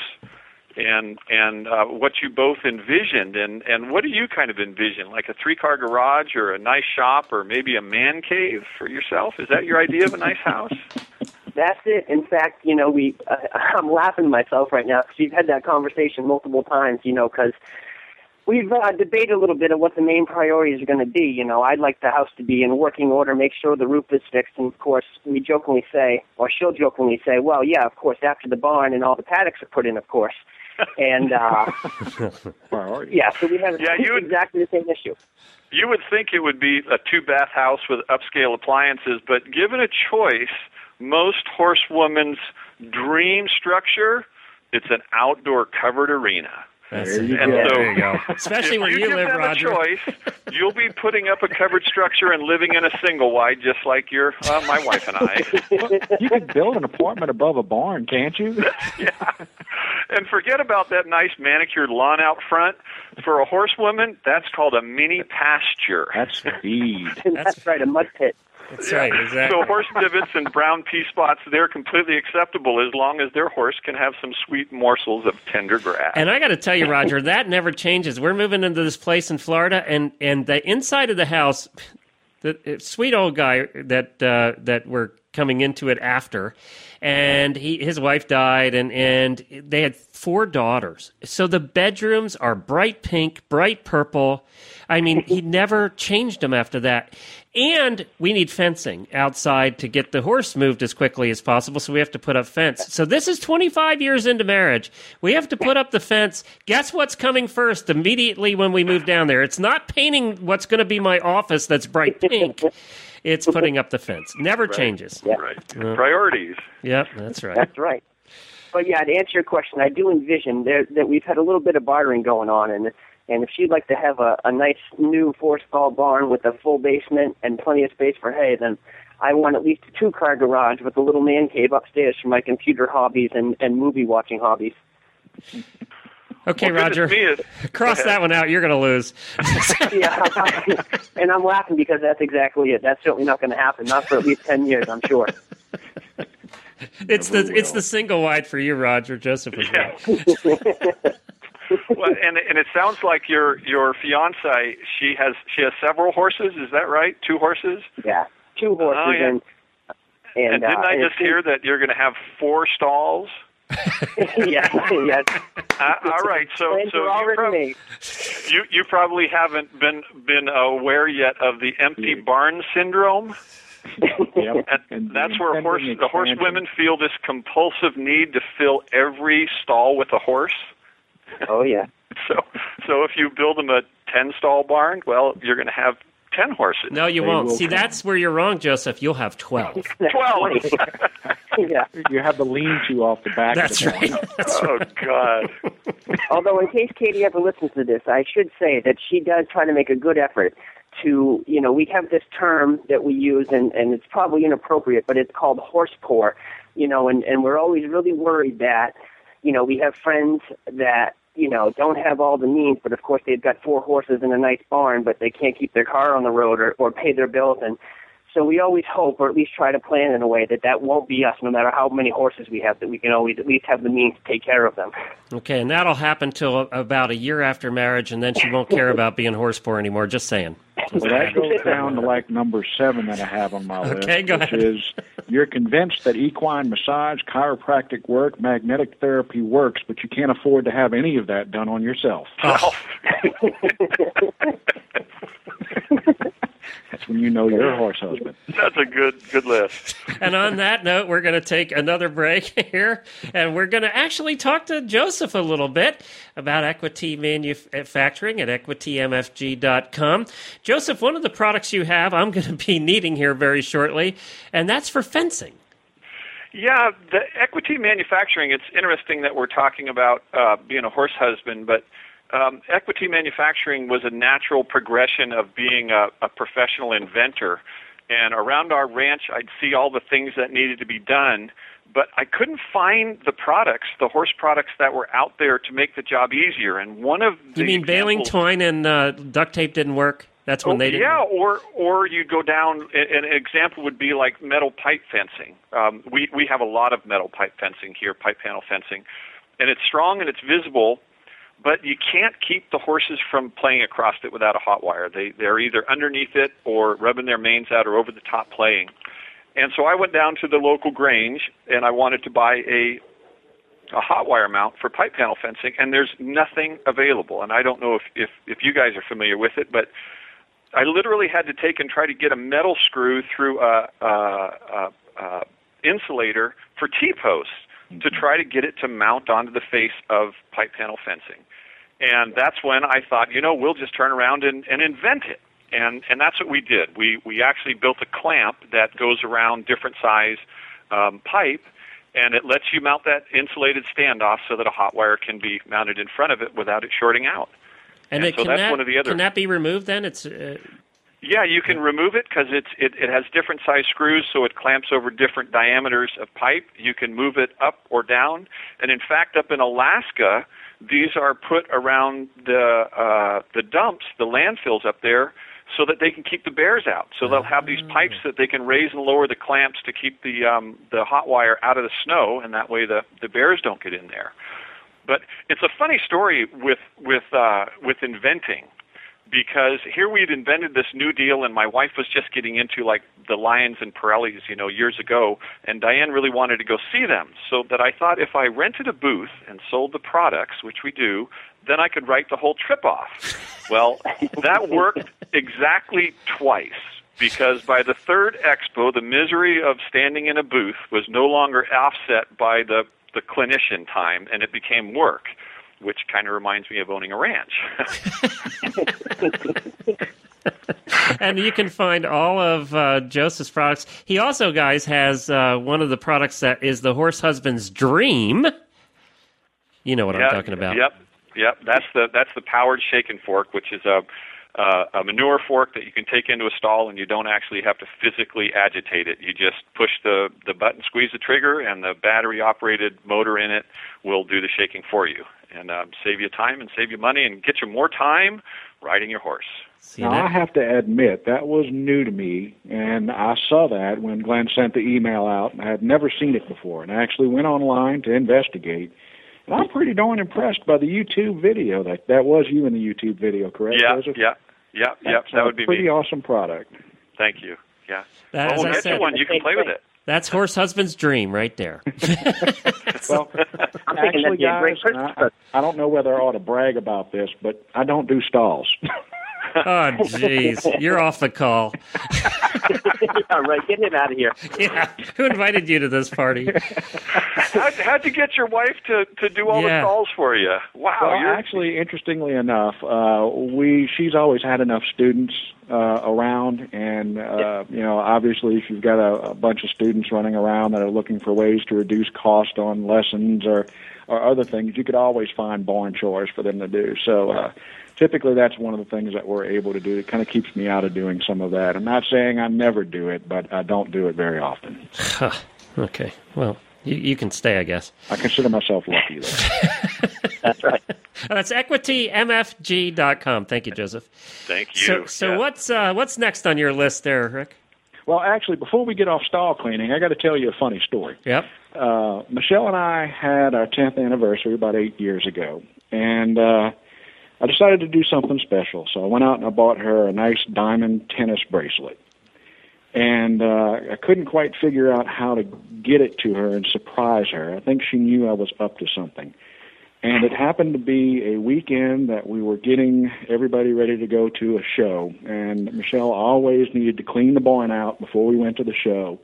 Speaker 4: and and uh, what you both envisioned, and and what do you kind of envision, like a three car garage or a nice shop or maybe a man cave for yourself? Is that your idea of a nice house?
Speaker 6: That's it. In fact, you know, we uh, I'm laughing to myself right now because we've had that conversation multiple times. You know, because we've uh, debated a little bit of what the main priorities are going to be. You know, I'd like the house to be in working order, make sure the roof is fixed, and of course, we jokingly say, or she'll jokingly say, well, yeah, of course, after the barn and all the paddocks are put in, of course. And uh, yeah, so we have
Speaker 4: Yeah, you would-
Speaker 6: exactly the same issue.
Speaker 4: You would think it would be a two bath house with upscale appliances, but given a choice, most horsewomen's dream structure, it's an outdoor covered arena.
Speaker 1: That's
Speaker 3: There you
Speaker 4: And
Speaker 3: go.
Speaker 4: so
Speaker 1: There you go. Especially
Speaker 4: if
Speaker 1: where
Speaker 4: you,
Speaker 1: you
Speaker 4: give
Speaker 1: live,
Speaker 4: them
Speaker 1: Roger.
Speaker 4: a choice, you'll be putting up a covered structure and living in a single wide, just like your uh, my wife and I.
Speaker 3: You can build an apartment above a barn, can't you?
Speaker 4: yeah. And forget about that nice manicured lawn out front. For a horsewoman, that's called a mini pasture.
Speaker 3: That's speed.
Speaker 6: That's right, a mud pit.
Speaker 1: That's right. Exactly.
Speaker 4: So horse divots and brown pea spots, they're completely acceptable as long as their horse can have some sweet morsels of tender grass.
Speaker 1: And I got to tell you, Roger, that never changes. We're moving into this place in Florida, and and the inside of the house, the sweet old guy that uh, that we're coming into it after, and he his wife died, and and they had four daughters. So the bedrooms are bright pink, bright purple. I mean, he never changed them after that. And we need fencing outside to get the horse moved as quickly as possible, so we have to put up fence. So this is 25 years into marriage. We have to put up the fence. Guess what's coming first immediately when we move down there? It's not painting what's going to be my office that's bright pink. It's putting up the fence. Never changes.
Speaker 6: Yeah.
Speaker 4: Right. Uh, Priorities.
Speaker 1: Yep, that's right.
Speaker 6: That's right. But yeah, to answer your question, I do envision there, that we've had a little bit of bartering going on, and and if she'd like to have a, a nice new four stall barn with a full basement and plenty of space for hay, then I want at least a two car garage with a little man cave upstairs for my computer hobbies and, and movie watching hobbies.
Speaker 1: Okay,
Speaker 4: Well,
Speaker 1: Roger.
Speaker 4: is-
Speaker 1: Cross that one out. You're going to lose.
Speaker 6: yeah, and I'm laughing because that's exactly it. That's certainly not going to happen, not for at least ten years, I'm sure.
Speaker 1: It's the
Speaker 3: Never
Speaker 1: it's the single wide for you, Roger. Joseph
Speaker 4: Yeah.
Speaker 1: right.
Speaker 4: well, and and it sounds like your your fiance she has she has several horses. Is that right? Two horses.
Speaker 6: Yeah, two horses
Speaker 4: Oh, yeah.
Speaker 6: and and,
Speaker 4: And, didn't
Speaker 6: uh,
Speaker 4: I
Speaker 6: and
Speaker 4: just hear that you're going to have four stalls?
Speaker 6: yes, yes.
Speaker 4: Uh, all right, so so you, prob- you you probably haven't been been aware yet of the empty barn syndrome.
Speaker 3: Yep.
Speaker 4: And,
Speaker 3: And
Speaker 4: that's where horse the horse women feel this compulsive need to fill every stall with a horse.
Speaker 6: Oh yeah.
Speaker 4: So so if you build them a ten stall barn, well, you're going to have ten horses.
Speaker 1: No, you
Speaker 3: They
Speaker 1: won't. See,
Speaker 3: come.
Speaker 1: that's where you're wrong, Joseph. You'll have 12.
Speaker 4: Twelve.
Speaker 6: yeah.
Speaker 3: You have the lean-to off the back.
Speaker 1: That's
Speaker 3: of the
Speaker 1: right. That's
Speaker 4: oh God.
Speaker 6: Although, in case Katie ever listens to this, I should say that she does try to make a good effort to, you know, we have this term that we use, and, and it's probably inappropriate, but it's called horse poor, you know, and, and we're always really worried that, you know, we have friends that, you know, don't have all the means, but of course they've got four horses in a nice barn, but they can't keep their car on the road or, or pay their bills, and so we always hope, or at least try to plan in a way that that won't be us, no matter how many horses we have, that we can always at least have the means to take care of them.
Speaker 1: Okay, and that'll happen till about a year after marriage, and then she won't care about being horse poor anymore. Just saying.
Speaker 3: Well, that goes down to like number seven that I have on my list,
Speaker 1: Okay, go
Speaker 3: which
Speaker 1: ahead.
Speaker 3: is you're convinced that equine massage, chiropractic work, magnetic therapy works, but you can't afford to have any of that done on yourself.
Speaker 1: Oh.
Speaker 3: That's when you know you're a horse husband.
Speaker 4: That's a good good list.
Speaker 1: And on that note, we're going to take another break here, and we're going to actually talk to Joseph a little bit about equity manufacturing at equitymfg.com. Joseph, one of the products you have, I'm going to be needing here very shortly, and that's for fencing.
Speaker 4: Yeah, the equity manufacturing. It's interesting that we're talking about uh, being a horse husband, but um, equity manufacturing was a natural progression of being a, a professional inventor. And around our ranch, I'd see all the things that needed to be done, but I couldn't find the products, the horse products that were out there to make the job easier. And one of the
Speaker 1: You mean baling twine and uh, duct tape didn't work? That's when
Speaker 4: Oh,
Speaker 1: they didn't.
Speaker 4: yeah, or or you go down. An an example would be like metal pipe fencing. Um, we we have a lot of metal pipe fencing here, pipe panel fencing, and it's strong and it's visible, but you can't keep the horses from playing across it without a hot wire. They they're either underneath it or rubbing their manes out or over the top playing. And so I went down to the local Grange and I wanted to buy a a hot wire mount for pipe panel fencing, and there's nothing available. And I don't know if if if you guys are familiar with it, but I literally had to take and try to get a metal screw through a, a, a, a insulator for T posts to try to get it to mount onto the face of pipe panel fencing. And that's when I thought, you know, we'll just turn around and, and invent it. And and that's what we did. We we actually built a clamp that goes around different size um, pipe, and it lets you mount that insulated standoff so that a hot wire can be mounted in front of it without it shorting out.
Speaker 1: And,
Speaker 4: And
Speaker 1: it,
Speaker 4: so
Speaker 1: can
Speaker 4: that's
Speaker 1: that,
Speaker 4: one of the other-
Speaker 1: Can that be removed then? It's uh,
Speaker 4: Yeah, you can remove it because it's it, it has different size screws, so it clamps over different diameters of pipe. You can move it up or down, and in fact, up in Alaska, these are put around the uh, the dumps, the landfills up there, so that they can keep the bears out. So they'll have these pipes that they can raise and lower the clamps to keep the um, the hot wire out of the snow, and that way the the bears don't get in there. But it's a funny story with with uh, with inventing because here we'd invented this new deal and my wife was just getting into like the Lyons and Parellis, you know, years ago, and Diane really wanted to go see them. So that I thought if I rented a booth and sold the products, which we do, then I could write the whole trip off. Well, that worked exactly twice because by the third expo, the misery of standing in a booth was no longer offset by the the clinician time and it became work which kind of reminds me of owning a ranch.
Speaker 1: and you can find all of uh, Joseph's products. He also, guys, has uh, one of the products that is the horse husband's dream. You know what I'm talking about.
Speaker 4: Yep, yep. That's the that's the powered shaken fork, which is a uh, a manure fork that you can take into a stall, and you don't actually have to physically agitate it. You just push the the button, squeeze the trigger, and the battery operated motor in it will do the shaking for you, and um, save you time and save you money, and get you more time riding your horse.
Speaker 1: See
Speaker 3: Now,
Speaker 1: that?
Speaker 3: I have to admit, that was new to me, and I saw that when Glenn sent the email out. I had never seen it before, and I actually went online to investigate. And I'm pretty darn impressed by the YouTube video. That that was you in the YouTube video, correct?
Speaker 4: Yeah,
Speaker 3: Joseph?
Speaker 4: yeah, yeah, yep.
Speaker 3: That's
Speaker 4: That
Speaker 3: a
Speaker 4: would be
Speaker 3: pretty
Speaker 4: me.
Speaker 3: awesome product.
Speaker 4: Thank you. Yeah.
Speaker 1: That-
Speaker 4: well, we'll get
Speaker 1: said-
Speaker 4: you one. You can play with it.
Speaker 1: That's horse husband's dream right there.
Speaker 3: Well,
Speaker 6: I'm
Speaker 3: actually,
Speaker 6: that'd be a great
Speaker 3: guys, I, I, I don't know whether I ought to brag about this, but I don't do stalls.
Speaker 1: oh, jeez. You're off the call.
Speaker 6: yeah, right. Get him out of here.
Speaker 1: Yeah. Who invited you to this party?
Speaker 4: How'd, how'd you get your wife to, to do all
Speaker 1: Yeah.
Speaker 4: the calls for you? Wow,
Speaker 3: well,
Speaker 4: you're
Speaker 3: actually, interestingly enough, uh, we she's always had enough students uh, around, and uh, you know, obviously, if you've got a, a bunch of students running around that are looking for ways to reduce cost on lessons or or other things, you could always find barn chores for them to do. So. Uh, Typically, that's one of the things that we're able to do. It kind of keeps me out of doing some of that. I'm not saying I never do it, but I don't do it very often.
Speaker 1: Huh. Okay. Well, you, you can stay, I guess.
Speaker 3: I consider myself lucky, though.
Speaker 6: That's right.
Speaker 1: That's equitymfg.com. Thank you, Joseph.
Speaker 4: Thank you.
Speaker 1: So, so
Speaker 4: Yeah.
Speaker 1: what's uh, what's next on your list there, Rick?
Speaker 3: Well, actually, before we get off stall cleaning, I got to tell you a funny story.
Speaker 1: Yep.
Speaker 3: uh, Michelle and I had our 10th anniversary about eight years ago, and uh, I decided to do something special. So I went out and I bought her a nice diamond tennis bracelet, and uh, I couldn't quite figure out how to get it to her and surprise her. I think she knew I was up to something. And it happened to be a weekend that we were getting everybody ready to go to a show. And Michelle always needed to clean the barn out before we went to the show.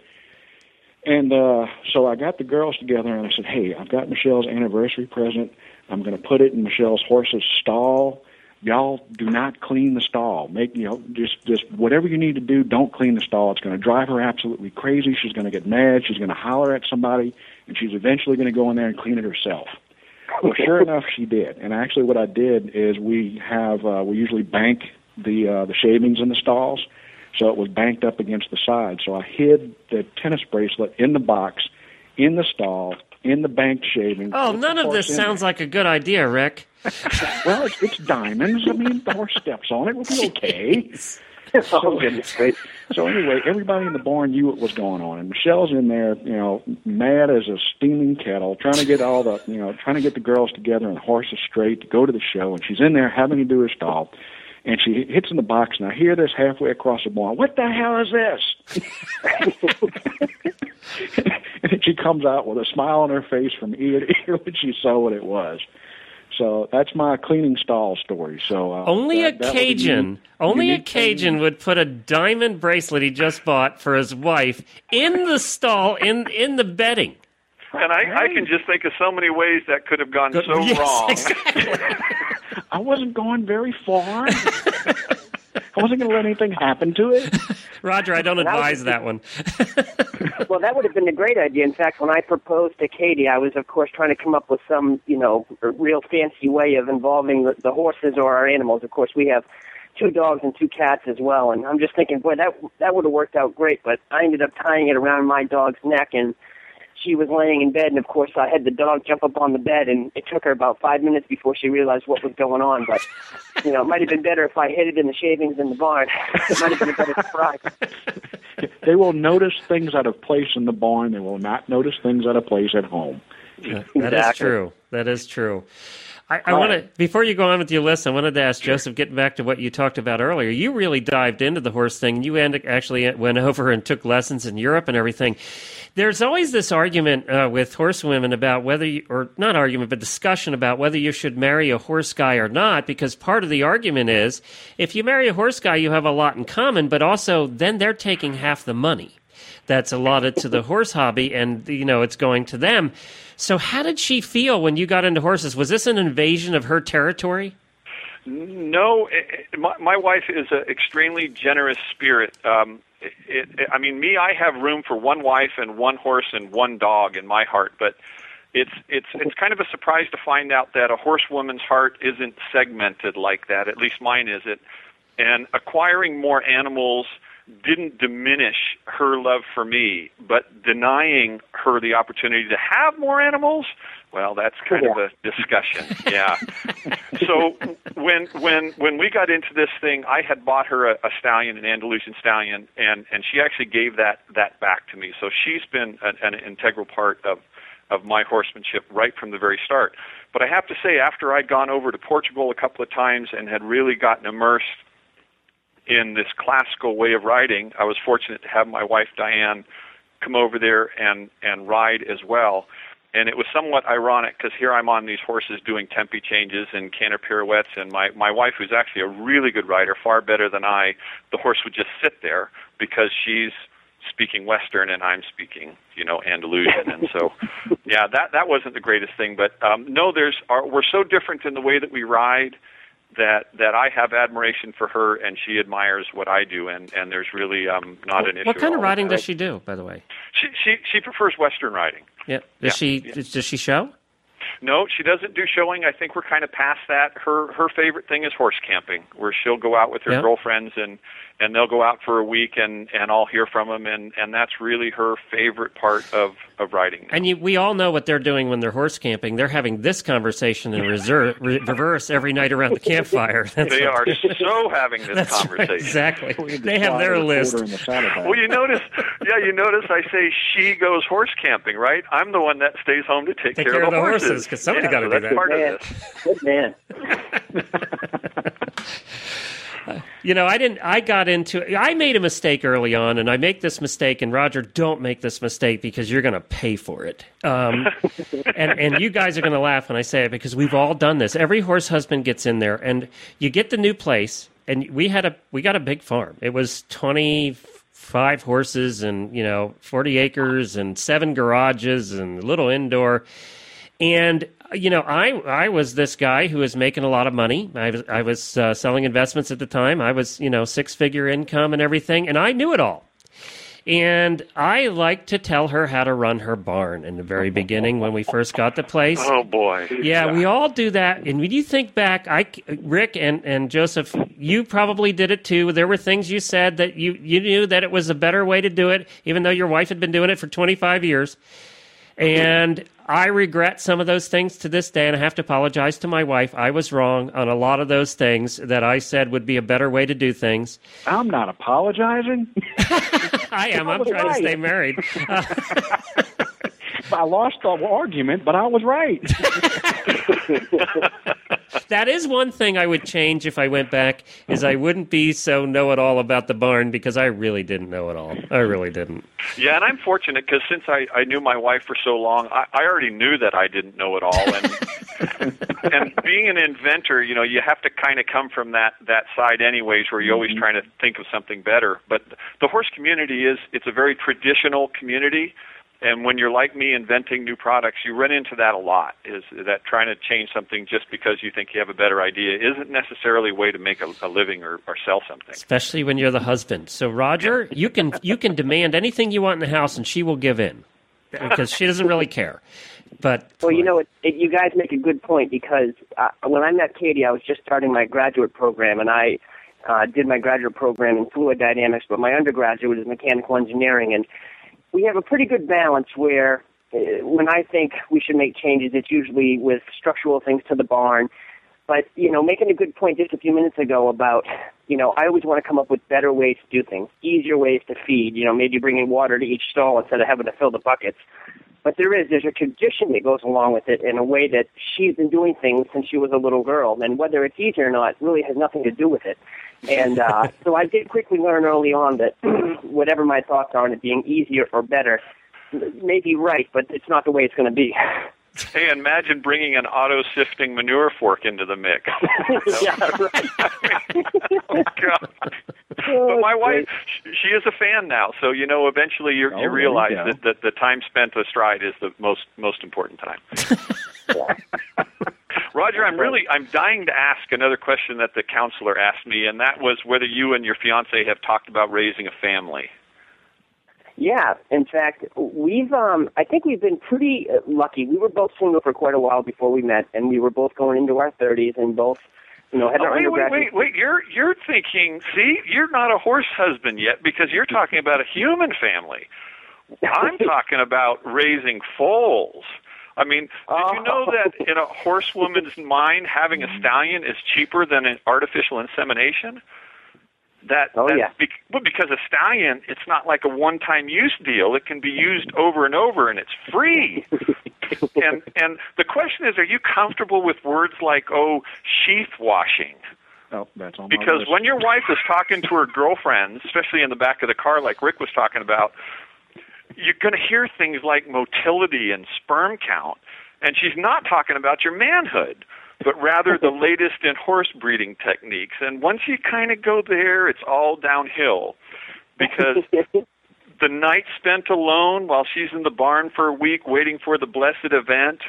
Speaker 3: And uh, so I got the girls together and I said, "Hey, I've got Michelle's anniversary present. I'm going to put it in Michelle's horse's stall. Y'all do not clean the stall. Make you know just just whatever you need to do. Don't clean the stall. It's going to drive her absolutely crazy. She's going to get mad. She's going to holler at somebody, and she's eventually going to go in there and clean it herself." Well, sure enough, she did. And actually, what I did is we have uh, we usually bank the uh, the shavings in the stalls, so it was banked up against the side. So I hid the tennis bracelet in the box, in the stall, in the banked shavings.
Speaker 1: Oh, none of this sounds like a good idea, Rick.
Speaker 3: well. It's, it's diamonds. I mean, the horse steps on it. We'll be okay.
Speaker 6: oh, goodness.
Speaker 3: So anyway, everybody in the barn knew what was going on, and Michelle's in there, you know, mad as a steaming kettle, trying to get all the, you know, trying to get the girls together and the horses straight to go to the show, and she's in there having to do her stall, and she hits in the box, and I hear this halfway across the barn. What the hell is this? and she comes out with a smile on her face from ear to ear when she saw what it was. So that's my cleaning stall story. So uh,
Speaker 1: Only
Speaker 3: that-
Speaker 1: a
Speaker 3: that
Speaker 1: Cajun, only a
Speaker 3: unique thing.
Speaker 1: Cajun would put a diamond bracelet he just bought for his wife in the stall in in the bedding.
Speaker 4: and I, I can just think of so many ways that could have gone so
Speaker 1: Yes,
Speaker 4: wrong.
Speaker 1: exactly.
Speaker 3: I wasn't going very far. I wasn't going to let anything happen to it.
Speaker 1: Roger, I don't
Speaker 6: That was-
Speaker 1: advise that one.
Speaker 6: Well, that would have been a great idea. In fact, when I proposed to Katie, I was, of course, trying to come up with some, you know, real fancy way of involving the, the horses or our animals. Of course, we have two dogs and two cats as well, and I'm just thinking, boy, that that would have worked out great. But I ended up tying it around my dog's neck, and she was laying in bed, and of course, I had the dog jump up on the bed, and it took her about five minutes before she realized what was going on. But you know, it might have been better if I hid it in the shavings in the barn. it might have been a better surprise.
Speaker 3: They will notice things out of place in the barn. They will not notice things out of place at home.
Speaker 1: That is
Speaker 6: Exactly.
Speaker 1: true. That is true. I, I want to before you go on with your list. I wanted to ask Joseph, getting back to what you talked about earlier. You really dived into the horse thing. You end, actually went over and took lessons in Europe and everything. There's always this argument uh, with horsewomen about whether, you, or not argument, but discussion about whether you should marry a horse guy or not. Because part of the argument is if you marry a horse guy, you have a lot in common, but also then they're taking half the money that's allotted to the horse hobby and you know it's going to them so how did she feel when you got into horses was this an invasion of her territory
Speaker 4: No, it, it, my, my wife is an extremely generous spirit. Um, it, it, I mean, me, I have room for one wife and one horse and one dog in my heart, but it's it's it's kind of a surprise to find out that a horsewoman's heart isn't segmented like that. At least mine is it. And acquiring more animals didn't diminish her love for me, but denying her the opportunity to have more animals, well, that's kind of a discussion. Yeah. so when when when we got into this thing, I had bought her a, a stallion, an Andalusian stallion, and and she actually gave that that back to me. So she's been an, an integral part of of my horsemanship right from the very start. But I have to say, after I'd gone over to Portugal a couple of times and had really gotten immersed in this classical way of riding, I was fortunate to have my wife Diane come over there and and ride as well. And it was somewhat ironic because here I'm on these horses doing tempi changes and canter pirouettes, and my my wife, who's actually a really good rider, far better than I, the horse would just sit there because she's speaking Western and I'm speaking, you know, Andalusian, and so, yeah, that that wasn't the greatest thing. But um, no, there's our, we're so different in the way that we ride that that I have admiration for her and she admires what I do, and and there's really um, not an issue.
Speaker 1: What kind of
Speaker 4: all.
Speaker 1: riding does she do, by the way?
Speaker 4: She she she prefers Western riding.
Speaker 1: Yeah. Does
Speaker 4: Yeah,
Speaker 1: she
Speaker 4: yeah.
Speaker 1: does she show?
Speaker 4: No, she doesn't do showing. I think we're kind of past that. Her her favorite thing is horse camping, where she'll go out with her
Speaker 1: Yeah.
Speaker 4: girlfriends and and they'll go out for a week and and I'll hear from them and and that's really her favorite part of of riding.
Speaker 1: And you, we all know what they're doing when they're horse camping. They're having this conversation in reserve, re- reverse every night around the campfire. That's
Speaker 4: they
Speaker 1: what-
Speaker 4: are so having this
Speaker 1: That's right,
Speaker 4: conversation.
Speaker 1: exactly. They have their list.
Speaker 3: The.
Speaker 4: Well, you notice, yeah, you notice. I say she goes horse camping, right? I'm the one that stays home to take,
Speaker 1: Take
Speaker 4: care, of the horses
Speaker 1: horses, 'cause somebody
Speaker 4: yeah,
Speaker 1: gotta
Speaker 4: so
Speaker 1: do
Speaker 4: that's
Speaker 1: that.
Speaker 4: Part
Speaker 6: Man.
Speaker 4: of this.
Speaker 6: Good man.
Speaker 1: You know, I didn't. I got into. I made a mistake early on, and I make this mistake. And Roger, don't make this mistake because you're going to pay for it. Um, and and you guys are going to laugh when I say it because we've all done this. Every horse husband gets in there, and you get the new place. And we had a we got a big farm. It was twenty five horses and you know forty acres and seven garages and a little indoor. And you know, I I was this guy who was making a lot of money. I was I was uh, selling investments at the time. I was you know six figure income and everything, and I knew it all. And I liked to tell her how to run her barn in the very beginning when we first got the place.
Speaker 4: Oh boy.
Speaker 1: Yeah, we all do that. And when you think back, I, Rick and, and Joseph, you probably did it too. There were things you said that you, you knew that it was a better way to do it, even though your wife had been doing it for 25 years. And I regret some of those things to this day, and I have to apologize to my wife. I was wrong on a lot of those things that I said would be a better way to do things.
Speaker 3: I'm not apologizing.
Speaker 1: I am. I'm trying to stay married.
Speaker 3: I lost the argument, but I was right.
Speaker 1: that is one thing I would change if I went back is I wouldn't be so know it all about the barn because I really didn't know it all. I really didn't.
Speaker 4: Yeah, and I'm fortunate because since I, I knew my wife for so long, I, I already knew that I didn't know it all. And and being an inventor, you know, you have to kind of come from that that side, anyways, where you're always mm-hmm. trying to think of something better. But the horse community is it's a very traditional community. And when you're like me inventing new products, you run into that a lot. Is that trying to change something just because you think you have a better idea isn't necessarily a way to make a, a living or, or sell something.
Speaker 1: Especially when you're the husband. So Roger, you can you can demand anything you want in the house and she will give in. Because she doesn't really care. But
Speaker 6: Well, you know, it, it, you guys make a good point because uh, when I met Katie, I was just starting my graduate program, and I uh, did my graduate program in fluid dynamics, but my undergraduate is mechanical engineering, and we have a pretty good balance where uh, when I think we should make changes, it's usually with structural things to the barn. But, you know, making a good point just a few minutes ago about, you know, I always want to come up with better ways to do things, easier ways to feed, you know, maybe bringing water to each stall instead of having to fill the buckets. But there is, there's a tradition that goes along with it in a way that she's been doing things since she was a little girl. And whether it's easy or not really has nothing to do with it. And uh, so I did quickly learn early on that whatever my thoughts are on it being easier or better may be right, but it's not the way it's going to be.
Speaker 4: Hey, imagine bringing an auto sifting manure fork into the mix.
Speaker 6: yeah, right.
Speaker 4: oh, God. Oh, but my wife, she is a fan now, so you know. Eventually, you
Speaker 3: Oh,
Speaker 4: you realize
Speaker 3: you
Speaker 4: that, that the time spent astride is the most most important time. Roger, I'm really I'm dying to ask another question that the counselor asked me, and that was whether you and your fiance have talked about raising a family.
Speaker 6: Yeah, in fact, we've um I think we've been pretty uh, lucky. We were both single for quite a while before we met and we were both going into our 30s and both you know had
Speaker 4: Oh,
Speaker 6: our
Speaker 4: wait, wait, wait, wait! You're you're thinking. See, you're not a horse husband yet because you're talking about a human family. I'm talking about raising foals. I mean, did you know that in a horsewoman's mind, having a stallion is cheaper than an artificial insemination? That,
Speaker 6: Oh,
Speaker 4: that
Speaker 6: yeah.
Speaker 4: bec- well, because a stallion, it's not like a one-time use deal. It can be used over and over, and it's free. and and the question is, are you comfortable with words like oh sheath washing?
Speaker 3: Oh, that's on
Speaker 4: Because
Speaker 3: list.
Speaker 4: when your wife is talking to her girlfriends, especially in the back of the car, like Rick was talking about, you're going to hear things like motility and sperm count, and she's not talking about your manhood, but rather the latest in horse breeding techniques. And once you kind of go there, it's all downhill because the night spent alone while she's in the barn for a week waiting for the blessed event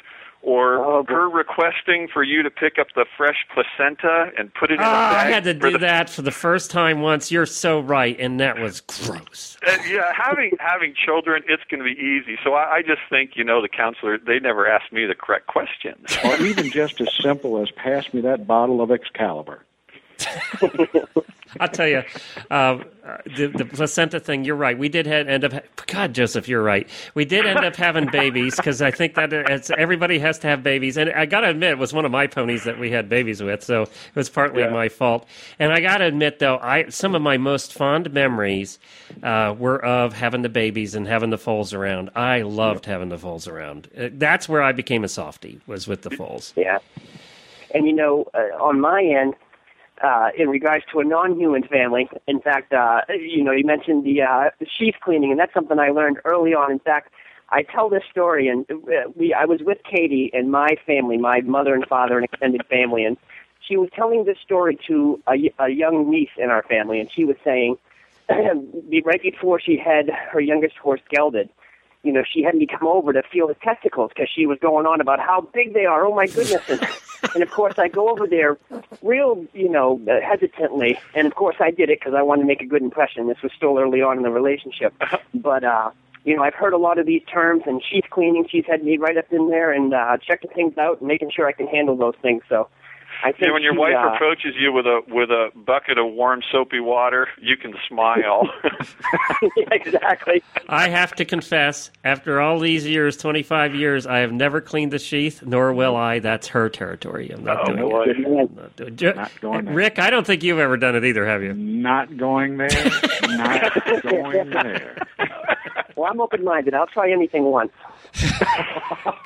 Speaker 4: or
Speaker 6: Oh,
Speaker 4: her requesting for you to pick up the fresh placenta and put it in
Speaker 1: Oh,
Speaker 4: a bag
Speaker 1: I had to do
Speaker 4: the
Speaker 1: that for the first time once. You're so right, and that was gross.
Speaker 4: Uh, yeah, having having children, it's going to be easy. So I, I just think, you know, the counselor they never asked me the correct questions.
Speaker 3: or even just as simple as pass me that bottle of Excalibur.
Speaker 1: I'll tell you, uh, the, the placenta thing. You're right. We did end up. God, Joseph, you're right. We did end up having babies because I think that it's, everybody has to have babies. And I got to admit, it was one of my ponies that we had babies with, so it was partly
Speaker 3: Yeah.
Speaker 1: my fault. And I got to admit, though, I some of my most fond memories uh, were of having the babies and having the foals around. I loved having the foals around. Uh, That's where I became a softie. Was with the foals.
Speaker 6: Yeah. And you know, uh, on my end, uh, in regards to a non-human family, in fact, uh, you know, you mentioned the, uh, the sheath cleaning, and that's something I learned early on. In fact, I tell this story, and uh, we, I was with Katie and my family, my mother and father and extended family, and she was telling this story to a, a young niece in our family, and she was saying, right before she had her youngest horse gelded, you know, she had me come over to feel his testicles because she was going on about how big they are. Oh my goodness! And, and of course, I go over there real, you know, uh, hesitantly. And of course, I did it because I wanted to make a good impression. This was still early on in the relationship, but uh, you know, I've heard a lot of these terms and she's cleaning. She's had me right up in there and uh, checking things out and making sure I can handle those things. So. I think
Speaker 4: Yeah, when your
Speaker 6: she,
Speaker 4: wife
Speaker 6: uh,
Speaker 4: approaches you with a with a bucket of warm soapy water, you can smile.
Speaker 6: exactly.
Speaker 1: I have to confess, after all these years, 25 years, I have never cleaned the sheath, nor will I. That's her territory. I'm not
Speaker 4: Oh,
Speaker 1: doing
Speaker 4: boy.
Speaker 1: it. I'm not doing it.
Speaker 3: Not going there.
Speaker 1: Rick, I don't think you've ever done it either, have you?
Speaker 3: Not going there. Not going there.
Speaker 6: Well, I'm open-minded. I'll try anything once.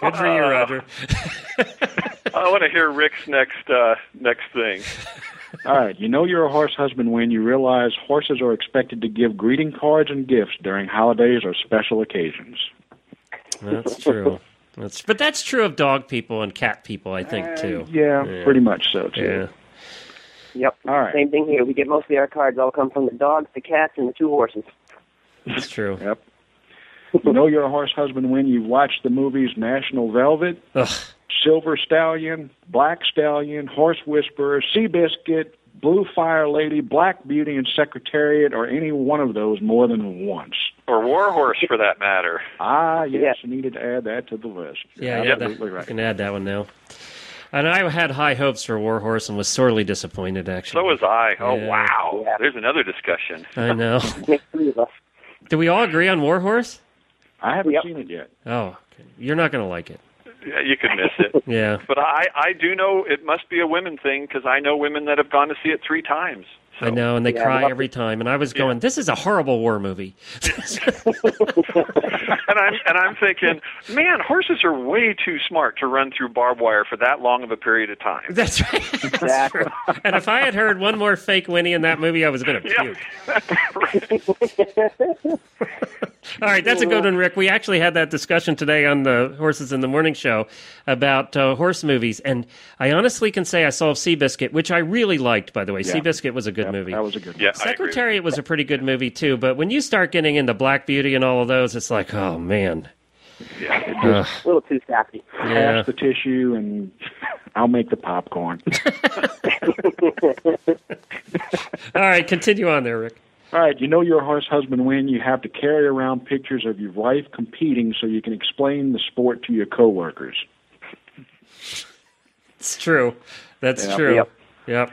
Speaker 1: Good for you, Roger.
Speaker 4: I want to hear Rick's next uh, next thing.
Speaker 3: All right, you know you're a horse husband when you realize horses are expected to give greeting cards and gifts during holidays or special occasions.
Speaker 1: That's true. That's, but that's true of dog people and cat people, I think, too.
Speaker 3: Yeah,
Speaker 1: Yeah.
Speaker 3: pretty much so too.
Speaker 1: Yeah.
Speaker 6: Yep.
Speaker 3: All right.
Speaker 6: Same thing here. We get mostly our cards all come from the dogs, the cats, and the two horses.
Speaker 1: That's true.
Speaker 3: Yep. You know you're a horse husband when you watch the movies National Velvet,
Speaker 1: Ugh.
Speaker 3: Silver Stallion, Black Stallion, Horse Whisperer, Seabiscuit, Blue Fire Lady, Black Beauty, and Secretariat, or any one of those more than once.
Speaker 4: Or Warhorse, for that matter.
Speaker 3: Ah, yes,
Speaker 6: Yeah.
Speaker 3: needed to add that to the list.
Speaker 1: Yeah,
Speaker 3: You're
Speaker 1: yeah,
Speaker 3: absolutely
Speaker 1: that,
Speaker 3: right.
Speaker 1: I can add that one now. And I had high hopes for Warhorse and was sorely disappointed, actually.
Speaker 4: So was I. Oh
Speaker 1: Yeah.
Speaker 4: wow!
Speaker 6: Yeah.
Speaker 4: There's another discussion.
Speaker 1: I know.
Speaker 6: Makes three of us.
Speaker 1: Do we all agree on Warhorse?
Speaker 3: I haven't
Speaker 6: Yep.
Speaker 3: seen it yet.
Speaker 1: Oh, okay. you're not going to like it.
Speaker 4: Yeah, you could miss it.
Speaker 1: Yeah.
Speaker 4: But I, I do know it must be a women thing because I know women that have gone to see it three times. So.
Speaker 1: I know, and they
Speaker 6: Yeah,
Speaker 1: cry
Speaker 6: well-
Speaker 1: every time. And I was going, "This is a horrible war movie."
Speaker 4: And I'm and I'm thinking, man, horses are way too smart to run through barbed wire for that long of a period of time.
Speaker 1: That's right. That's
Speaker 6: Exactly.
Speaker 1: true. And if I had heard one more fake whinny in that movie, I was going to
Speaker 4: Yeah.
Speaker 1: puke. All right, that's a good one, Rick. We actually had that discussion today on the Horses in the Morning show about uh, horse movies, and I honestly can say I saw Seabiscuit, which I really liked. By the way,
Speaker 3: Yeah.
Speaker 1: Seabiscuit was a good
Speaker 3: Yep,
Speaker 1: movie.
Speaker 3: That was a good one.
Speaker 4: Yeah,
Speaker 1: Secretariat was a pretty good movie too, but when you start getting into Black Beauty and all of those, it's like, oh man,
Speaker 4: Yeah.
Speaker 1: Ugh,
Speaker 6: A little too sappy.
Speaker 1: yeah.
Speaker 3: Pass the tissue, and I'll make the popcorn.
Speaker 1: All right, continue on there, Rick.
Speaker 3: All right, you know you're horse husband when you have to carry around pictures of your wife competing so you can explain the sport to your coworkers.
Speaker 1: It's true. That's
Speaker 3: Yep.
Speaker 1: true.
Speaker 6: Yep.
Speaker 1: Yep.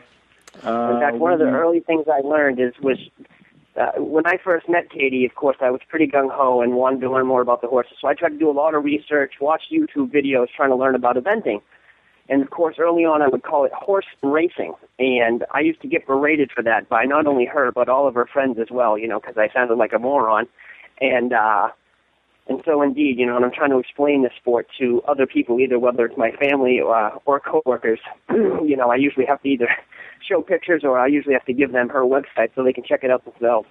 Speaker 3: Uh,
Speaker 6: In fact, one of the
Speaker 3: we-
Speaker 6: early things I learned is was uh, when I first met Katie. Of course, I was pretty gung ho and wanted to learn more about the horses. So I tried to do a lot of research, watch YouTube videos, trying to learn about eventing. And of course, early on, I would call it horse racing, and I used to get berated for that by not only her but all of her friends as well. You know, because I sounded like a moron. And uh, and so, indeed, you know, and I'm trying to explain the sport to other people, either whether it's my family or, uh, or coworkers. you know, I usually have to either show pictures or I usually have to give them her website so they can check it out themselves.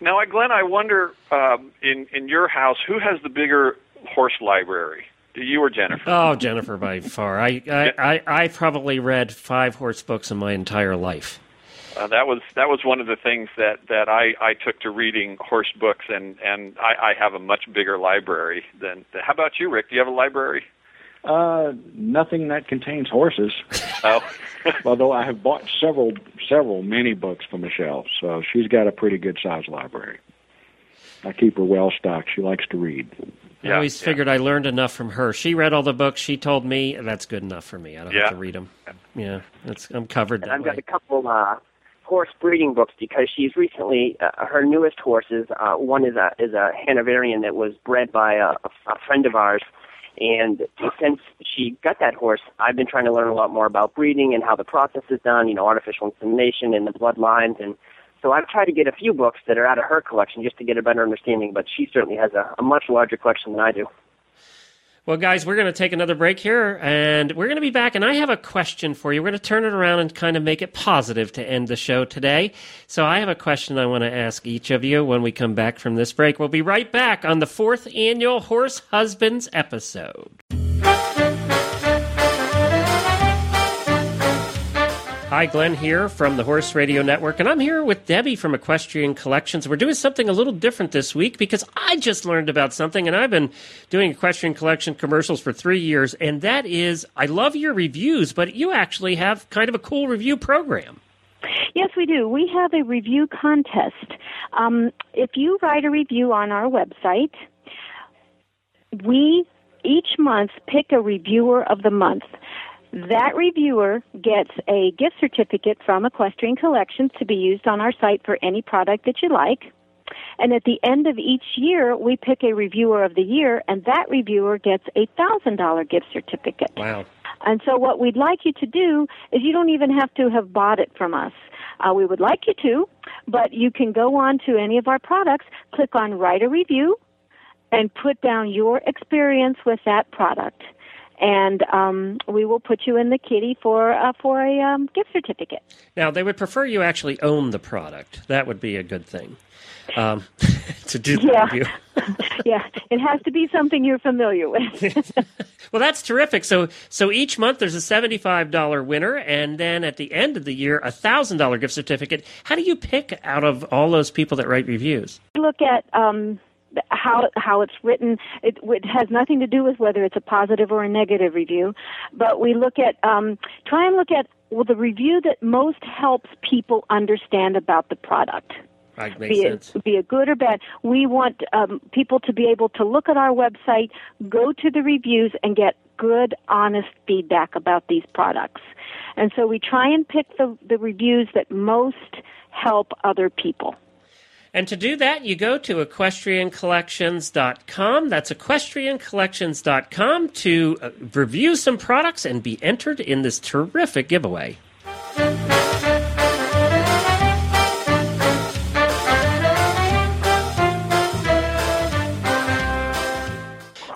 Speaker 4: Now, Glenn, I wonder um, in in your house who has the bigger horse library? You or Jennifer?
Speaker 1: Oh, Jennifer by far. I I, I, I probably read five horse books in my entire life.
Speaker 4: Uh, that was that was one of the things that that I I took to reading horse books, and and I, I have a much bigger library than. How about you, Rick? Do you have a library?
Speaker 3: Uh, nothing that contains horses.
Speaker 4: Oh,
Speaker 3: Although I have bought several several mini books for Michelle, so she's got a pretty good sized library. I keep her well stocked. She likes to read.
Speaker 1: I
Speaker 4: Yeah,
Speaker 1: always
Speaker 4: yeah.
Speaker 1: figured I learned enough from her. She read all the books. She told me and that's good enough for me. I don't
Speaker 4: Yeah.
Speaker 1: have to read them. Yeah, that's, I'm covered
Speaker 6: And
Speaker 1: that
Speaker 6: I've
Speaker 1: way.
Speaker 6: got a couple uh, horse breeding books because she's recently uh, her newest horses. Uh, one is a is a Hanoverian that was bred by a, a friend of ours, and since she got that horse, I've been trying to learn a lot more about breeding and how the process is done. You know, artificial insemination and the bloodlines and. So I've tried to get a few books that are out of her collection just to get a better understanding, but she certainly has a, a much larger collection than I do.
Speaker 1: Well, guys, we're going to take another break here, and we're going to be back. And I have a question for you. We're going to turn it around and kind of make it positive to end the show today. So I have a question I want to ask each of you when we come back from this break. We'll be right back on the fourth annual Horse Husbands episode. Hi, Glenn here from the Horse Radio Network, and I'm here with Debbie from Equestrian Collections. We're doing something a little different this week because I just learned about something, and I've been doing Equestrian Collection commercials for three years, and that is I love your reviews, but you actually have kind of a cool review program.
Speaker 7: Yes, we do. We have a review contest. Um, if you write a review on our website, we each month pick a reviewer of the month. That reviewer gets a gift certificate from Equestrian Collections to be used on our site for any product that you like. And at the end of each year, we pick a reviewer of the year, and that reviewer gets a $1,000 gift certificate.
Speaker 1: Wow.
Speaker 7: And so, what we'd like you to do is you don't even have to have bought it from us. Uh, we would like you to, but you can go on to any of our products, click on Write a Review, and put down your experience with that product. And um, we will put you in the kitty for uh, for a um, gift certificate.
Speaker 1: Now, they would prefer you actually own the product. That would be a good thing um, to do the
Speaker 7: Yeah.
Speaker 1: review.
Speaker 7: yeah, it has to be something you're familiar with.
Speaker 1: Well, that's terrific. So, so each month there's a seventy-five dollar winner, and then at the end of the year, a thousand dollar gift certificate. How do you pick out of all those people that write reviews?
Speaker 7: look at um, how how it's written. It, it has nothing to do with whether it's a positive or a negative review, but we look at um, try and look at well, the review that most helps people understand about the product.
Speaker 1: Right, makes
Speaker 7: Be
Speaker 1: sense.
Speaker 7: it, be it good or bad. We want um, people to be able to look at our website, go to the reviews, and get good, honest feedback about these products. And so we try and pick the, the reviews that most help other people.
Speaker 1: And to do that, you go to equestriancollections.com. That's equestriancollections.com to uh, review some products and be entered in this terrific giveaway.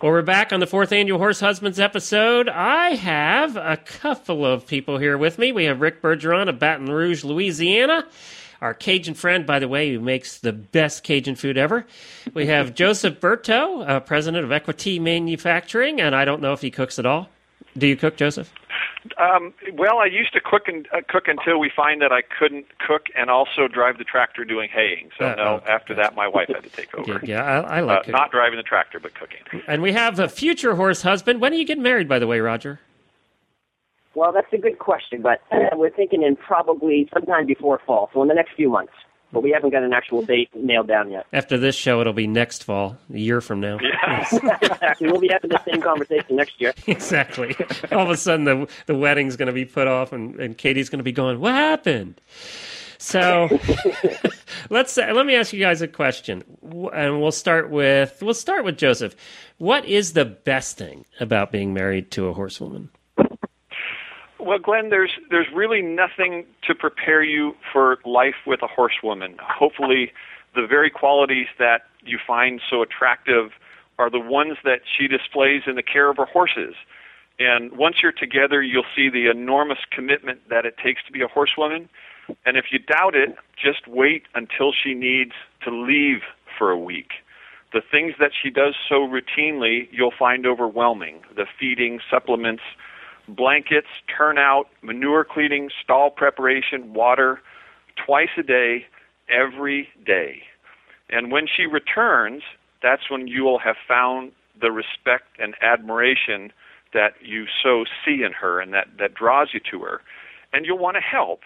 Speaker 1: Well, we're back on the fourth annual Horse Husbands episode. I have a couple of people here with me. We have Rick Bergeron of Baton Rouge, Louisiana, our Cajun friend, by the way, who makes the best Cajun food ever. We have Joseph Berto, uh, president of Equity Manufacturing, and I don't know if he cooks at all. Do you cook, Joseph?
Speaker 4: Um, well, I used to cook and uh, cook until we find that I couldn't cook and also drive the tractor doing haying. So
Speaker 1: Uh,
Speaker 4: no,
Speaker 1: oh,
Speaker 4: after that, my wife had to take over.
Speaker 1: Yeah, yeah I, I like
Speaker 4: Uh, not driving the tractor, but cooking.
Speaker 1: And we have a future horse husband. When are you getting married, by the way, Roger?
Speaker 6: Well, that's a good question, but uh, we're thinking in probably sometime before fall, so in the next few months. But we haven't got an actual date nailed down yet.
Speaker 1: After this show, it'll be next fall, a year from now.
Speaker 6: exactly. We'll be having the same conversation next year.
Speaker 1: exactly. All of a sudden, the the wedding's going to be put off, and, and Katie's going to be going, "What happened?" So let's uh, let me ask you guys a question, and we'll start with we'll start with Joseph. What is the best thing about being married to a horsewoman?
Speaker 4: Well, Glenn, there's there's really nothing to prepare you for life with a horsewoman. Hopefully, the very qualities that you find so attractive are the ones that she displays in the care of her horses. And once you're together, you'll see the enormous commitment that it takes to be a horsewoman. And if you doubt it, just wait until she needs to leave for a week. The things that she does so routinely, you'll find overwhelming. The feeding, supplements, blankets, turnout, manure cleaning, stall preparation, water, twice a day, every day. And when she returns, that's when you will have found the respect and admiration that you so see in her and that, that draws you to her. And you'll want to help.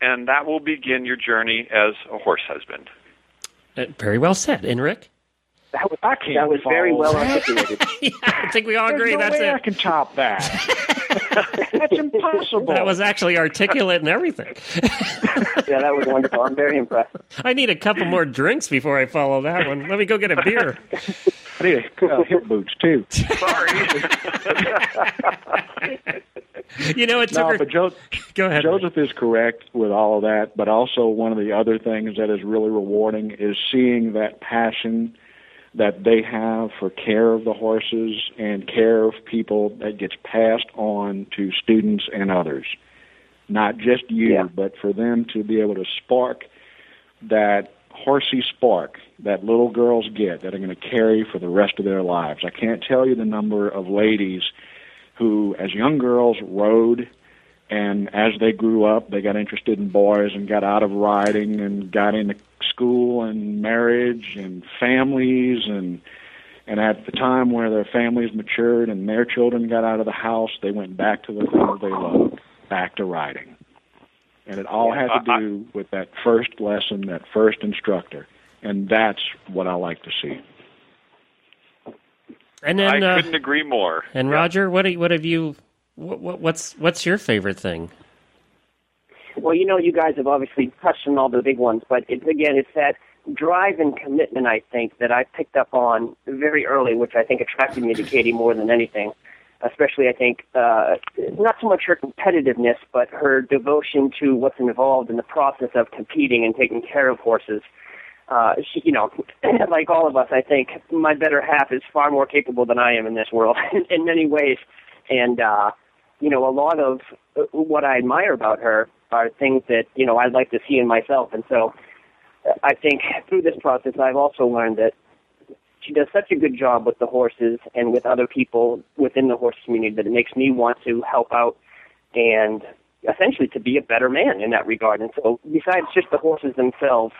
Speaker 4: And that will begin your journey as a horse husband.
Speaker 1: Uh, very well said. And Rick?
Speaker 3: That was, I can't
Speaker 6: That was very well articulated.
Speaker 1: yeah, I think we all
Speaker 3: There's
Speaker 1: agree
Speaker 3: no
Speaker 1: that's
Speaker 3: way I can top that. That's impossible.
Speaker 1: That was actually articulate and everything.
Speaker 6: yeah, that was wonderful. I'm very impressed.
Speaker 1: I need a couple more drinks before I follow that one. Let me go get a beer.
Speaker 3: I need uh, hip boots too.
Speaker 4: Sorry.
Speaker 1: You know, it took
Speaker 3: No,
Speaker 1: her.
Speaker 3: but jo-
Speaker 1: Go ahead.
Speaker 3: Joseph is correct with all of that, but also one of the other things that is really rewarding is seeing that passion that they have for care of the horses and care of people that gets passed on to students and others. Not just you,
Speaker 6: Yeah.
Speaker 3: but for them to be able to spark that horsey spark that little girls get that are going to carry for the rest of their lives. I can't tell you the number of ladies who, as young girls, rode and as they grew up, they got interested in boys and got out of riding and got into school and marriage and families and and at the time where their families matured and their children got out of the house, they went back to the things they loved, back to riding. And it all had to
Speaker 4: I- I-
Speaker 3: do with that first lesson, that first instructor. And that's what I like to see.
Speaker 1: and then,
Speaker 4: I
Speaker 1: uh,
Speaker 4: couldn't agree more.
Speaker 1: and
Speaker 4: Yeah.
Speaker 1: Roger, what do you- what have you? What, what, what's what's your favorite thing?
Speaker 6: Well, you know, you guys have obviously touched on all the big ones, but it's again, it's that drive and commitment. I think that I picked up on very early, which I think attracted me to Katie more than anything. Especially, I think uh, not so much her competitiveness, but her devotion to what's involved in the process of competing and taking care of horses. Uh, she, you know, like all of us, I think my better half is far more capable than I am in this world in, in many ways, and uh, you know, a lot of uh, what I admire about her are things that you know I'd like to see in myself, and so uh, I think through this process I've also learned that she does such a good job with the horses and with other people within the horse community that it makes me want to help out and essentially to be a better man in that regard. And so besides just the horses themselves,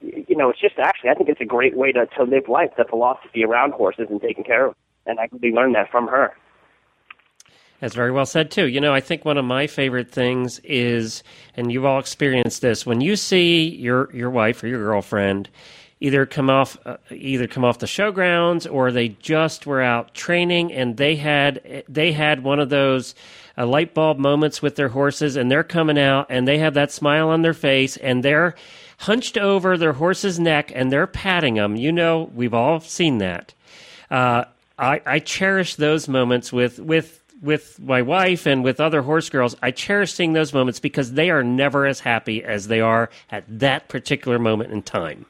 Speaker 6: you know, it's just actually I think it's a great way to to live life, the philosophy around horses and taking care of them. And I really learned that from her.
Speaker 1: That's very well said too. You know, I think one of my favorite things is, and you've all experienced this, when you see your your wife or your girlfriend either come off uh, either come off the showgrounds or they just were out training and they had they had one of those uh, light bulb moments with their horses and they're coming out and they have that smile on their face and they're hunched over their horse's neck and they're patting them. You know, we've all seen that. Uh, I, I cherish those moments with with with my wife and with other horse girls. I cherish seeing those moments because they are never as happy as they are at that particular moment in time.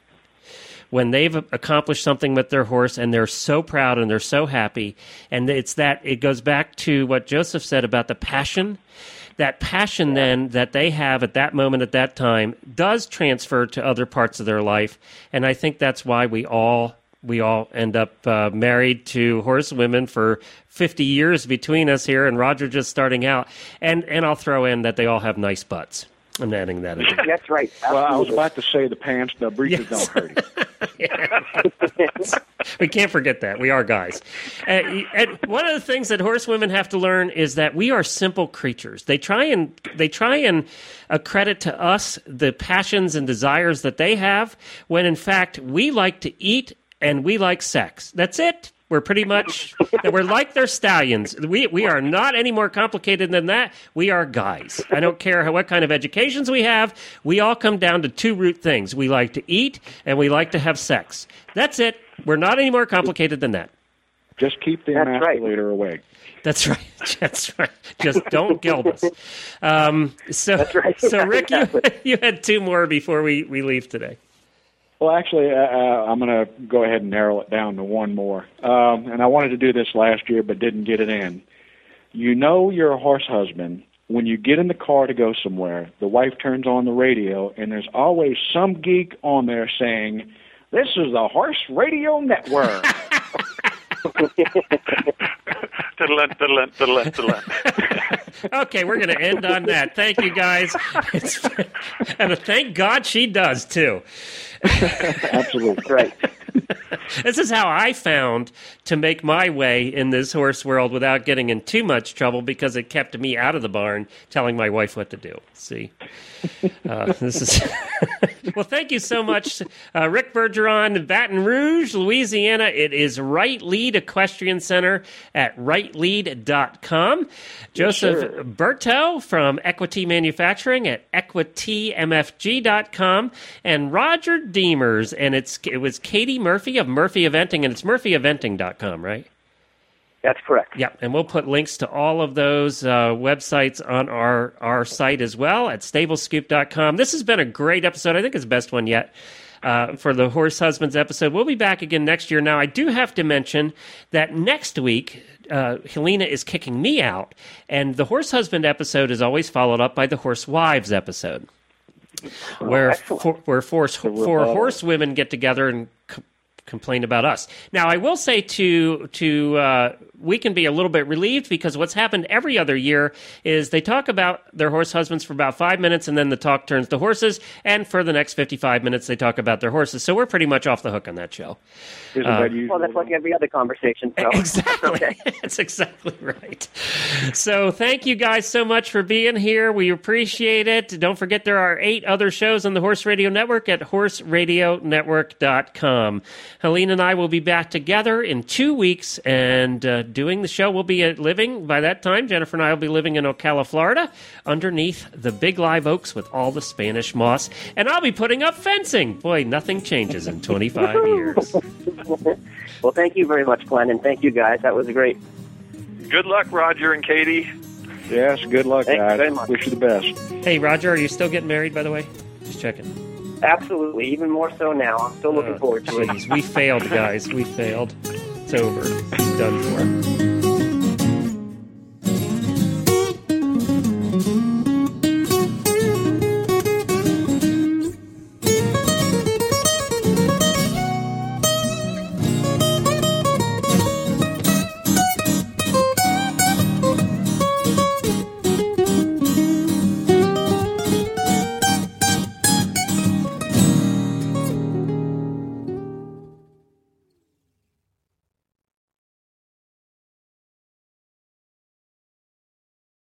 Speaker 1: When they've accomplished something with their horse and they're so proud and they're so happy, and it's that it goes back to what Joseph said about the passion. That passion then that they have at that moment at that time does transfer to other parts of their life, and I think that's why we all we all end up uh, married to horsewomen for 50 years between us here, and Roger just starting out. And and I'll throw in that they all have nice butts. I'm adding that in.
Speaker 6: That's right.
Speaker 3: Well, I was about to say the pants, the breeches
Speaker 1: Yes.
Speaker 3: don't hurt you.
Speaker 1: we can't forget that we are guys. Uh, and one of the things that horsewomen have to learn is that we are simple creatures. They try and they try and accredit to us the passions and desires that they have, when in fact we like to eat and we like sex. That's it. We're pretty much we're like their stallions. We we are not any more complicated than that. We are guys. I don't care how, what kind of educations we have. We all come down to two root things. We like to eat and we like to have sex. That's it. We're not any more complicated than that.
Speaker 3: Just keep the
Speaker 6: That's right.
Speaker 3: away.
Speaker 1: That's right. That's right. Just don't gild us. Um, so,
Speaker 6: That's right.
Speaker 1: so Rick, you, you had two more before we, we leave today.
Speaker 3: Well, actually, uh, uh, I'm going to go ahead and narrow it down to one more. Um, and I wanted to do this last year, but didn't get it in. You know you're a horse husband when you get in the car to go somewhere, the wife turns on the radio, and there's always some geek on there saying, "This is the Horse Radio Network."
Speaker 1: okay, we're going to end on that. Thank you, guys. It's, and thank God she does too.
Speaker 3: Absolutely
Speaker 6: Right.
Speaker 1: This is how I found to make my way in this horse world without getting in too much trouble because it kept me out of the barn telling my wife what to do. See, uh, this is well. Thank you so much, uh, Rick Bergeron, Baton Rouge, Louisiana. It is Right Lead Equestrian Center at rightlead.com. Joseph
Speaker 6: sir.
Speaker 1: Berto from Equity Manufacturing at equitymfg.com and Roger Deemers and it's it was Katie Murphy of Murphy Eventing and it's murphyeventing.com, right?
Speaker 6: That's correct.
Speaker 1: Yeah, and we'll put links to all of those uh, websites on our, our site as well at stablescoop.com. This has been a great episode. I think it's the best one yet uh, for the Horse Husbands episode. We'll be back again next year. Now, I do have to mention that next week, uh, Helena is kicking me out, and the Horse Husband episode is always followed up by the Horse Wives episode. Where
Speaker 6: excellent.
Speaker 1: four, where four, horse women get together and c- complain about us. Now, I will say to to uh, we can be a little bit relieved because what's happened every other year is they talk about their horse husbands for about five minutes, and then the talk turns to horses, and for the next fifty five minutes they talk about their horses. So we're pretty much off the hook on that show.
Speaker 3: Isn't that?
Speaker 6: Well, that's like every other conversation. So
Speaker 1: Exactly.
Speaker 6: Okay.
Speaker 1: That's exactly right. So thank you guys so much for being here. We appreciate it. Don't forget there are eight other shows on the Horse Radio Network at horseradionetwork.com. Helena and I will be back together in two weeks and uh, doing the show. We'll be uh, living by that time. Jennifer and I will be living in Ocala, Florida, underneath the big live oaks with all the Spanish moss. And I'll be putting up fencing. Boy, nothing changes in 25 years.
Speaker 6: well, thank you very much, Glenn, and thank you guys. That was great.
Speaker 4: Good luck, Roger and Katie.
Speaker 3: Yes, good luck,
Speaker 6: Thank you
Speaker 3: guys.
Speaker 6: very much.
Speaker 3: Wish you the best.
Speaker 1: Hey, Roger, are you still getting married, by the way? Just checking.
Speaker 6: Absolutely, even more so now. I'm still looking
Speaker 1: Oh,
Speaker 6: forward to it.
Speaker 1: Jeez, we failed, guys. We failed. It's over. It's done for.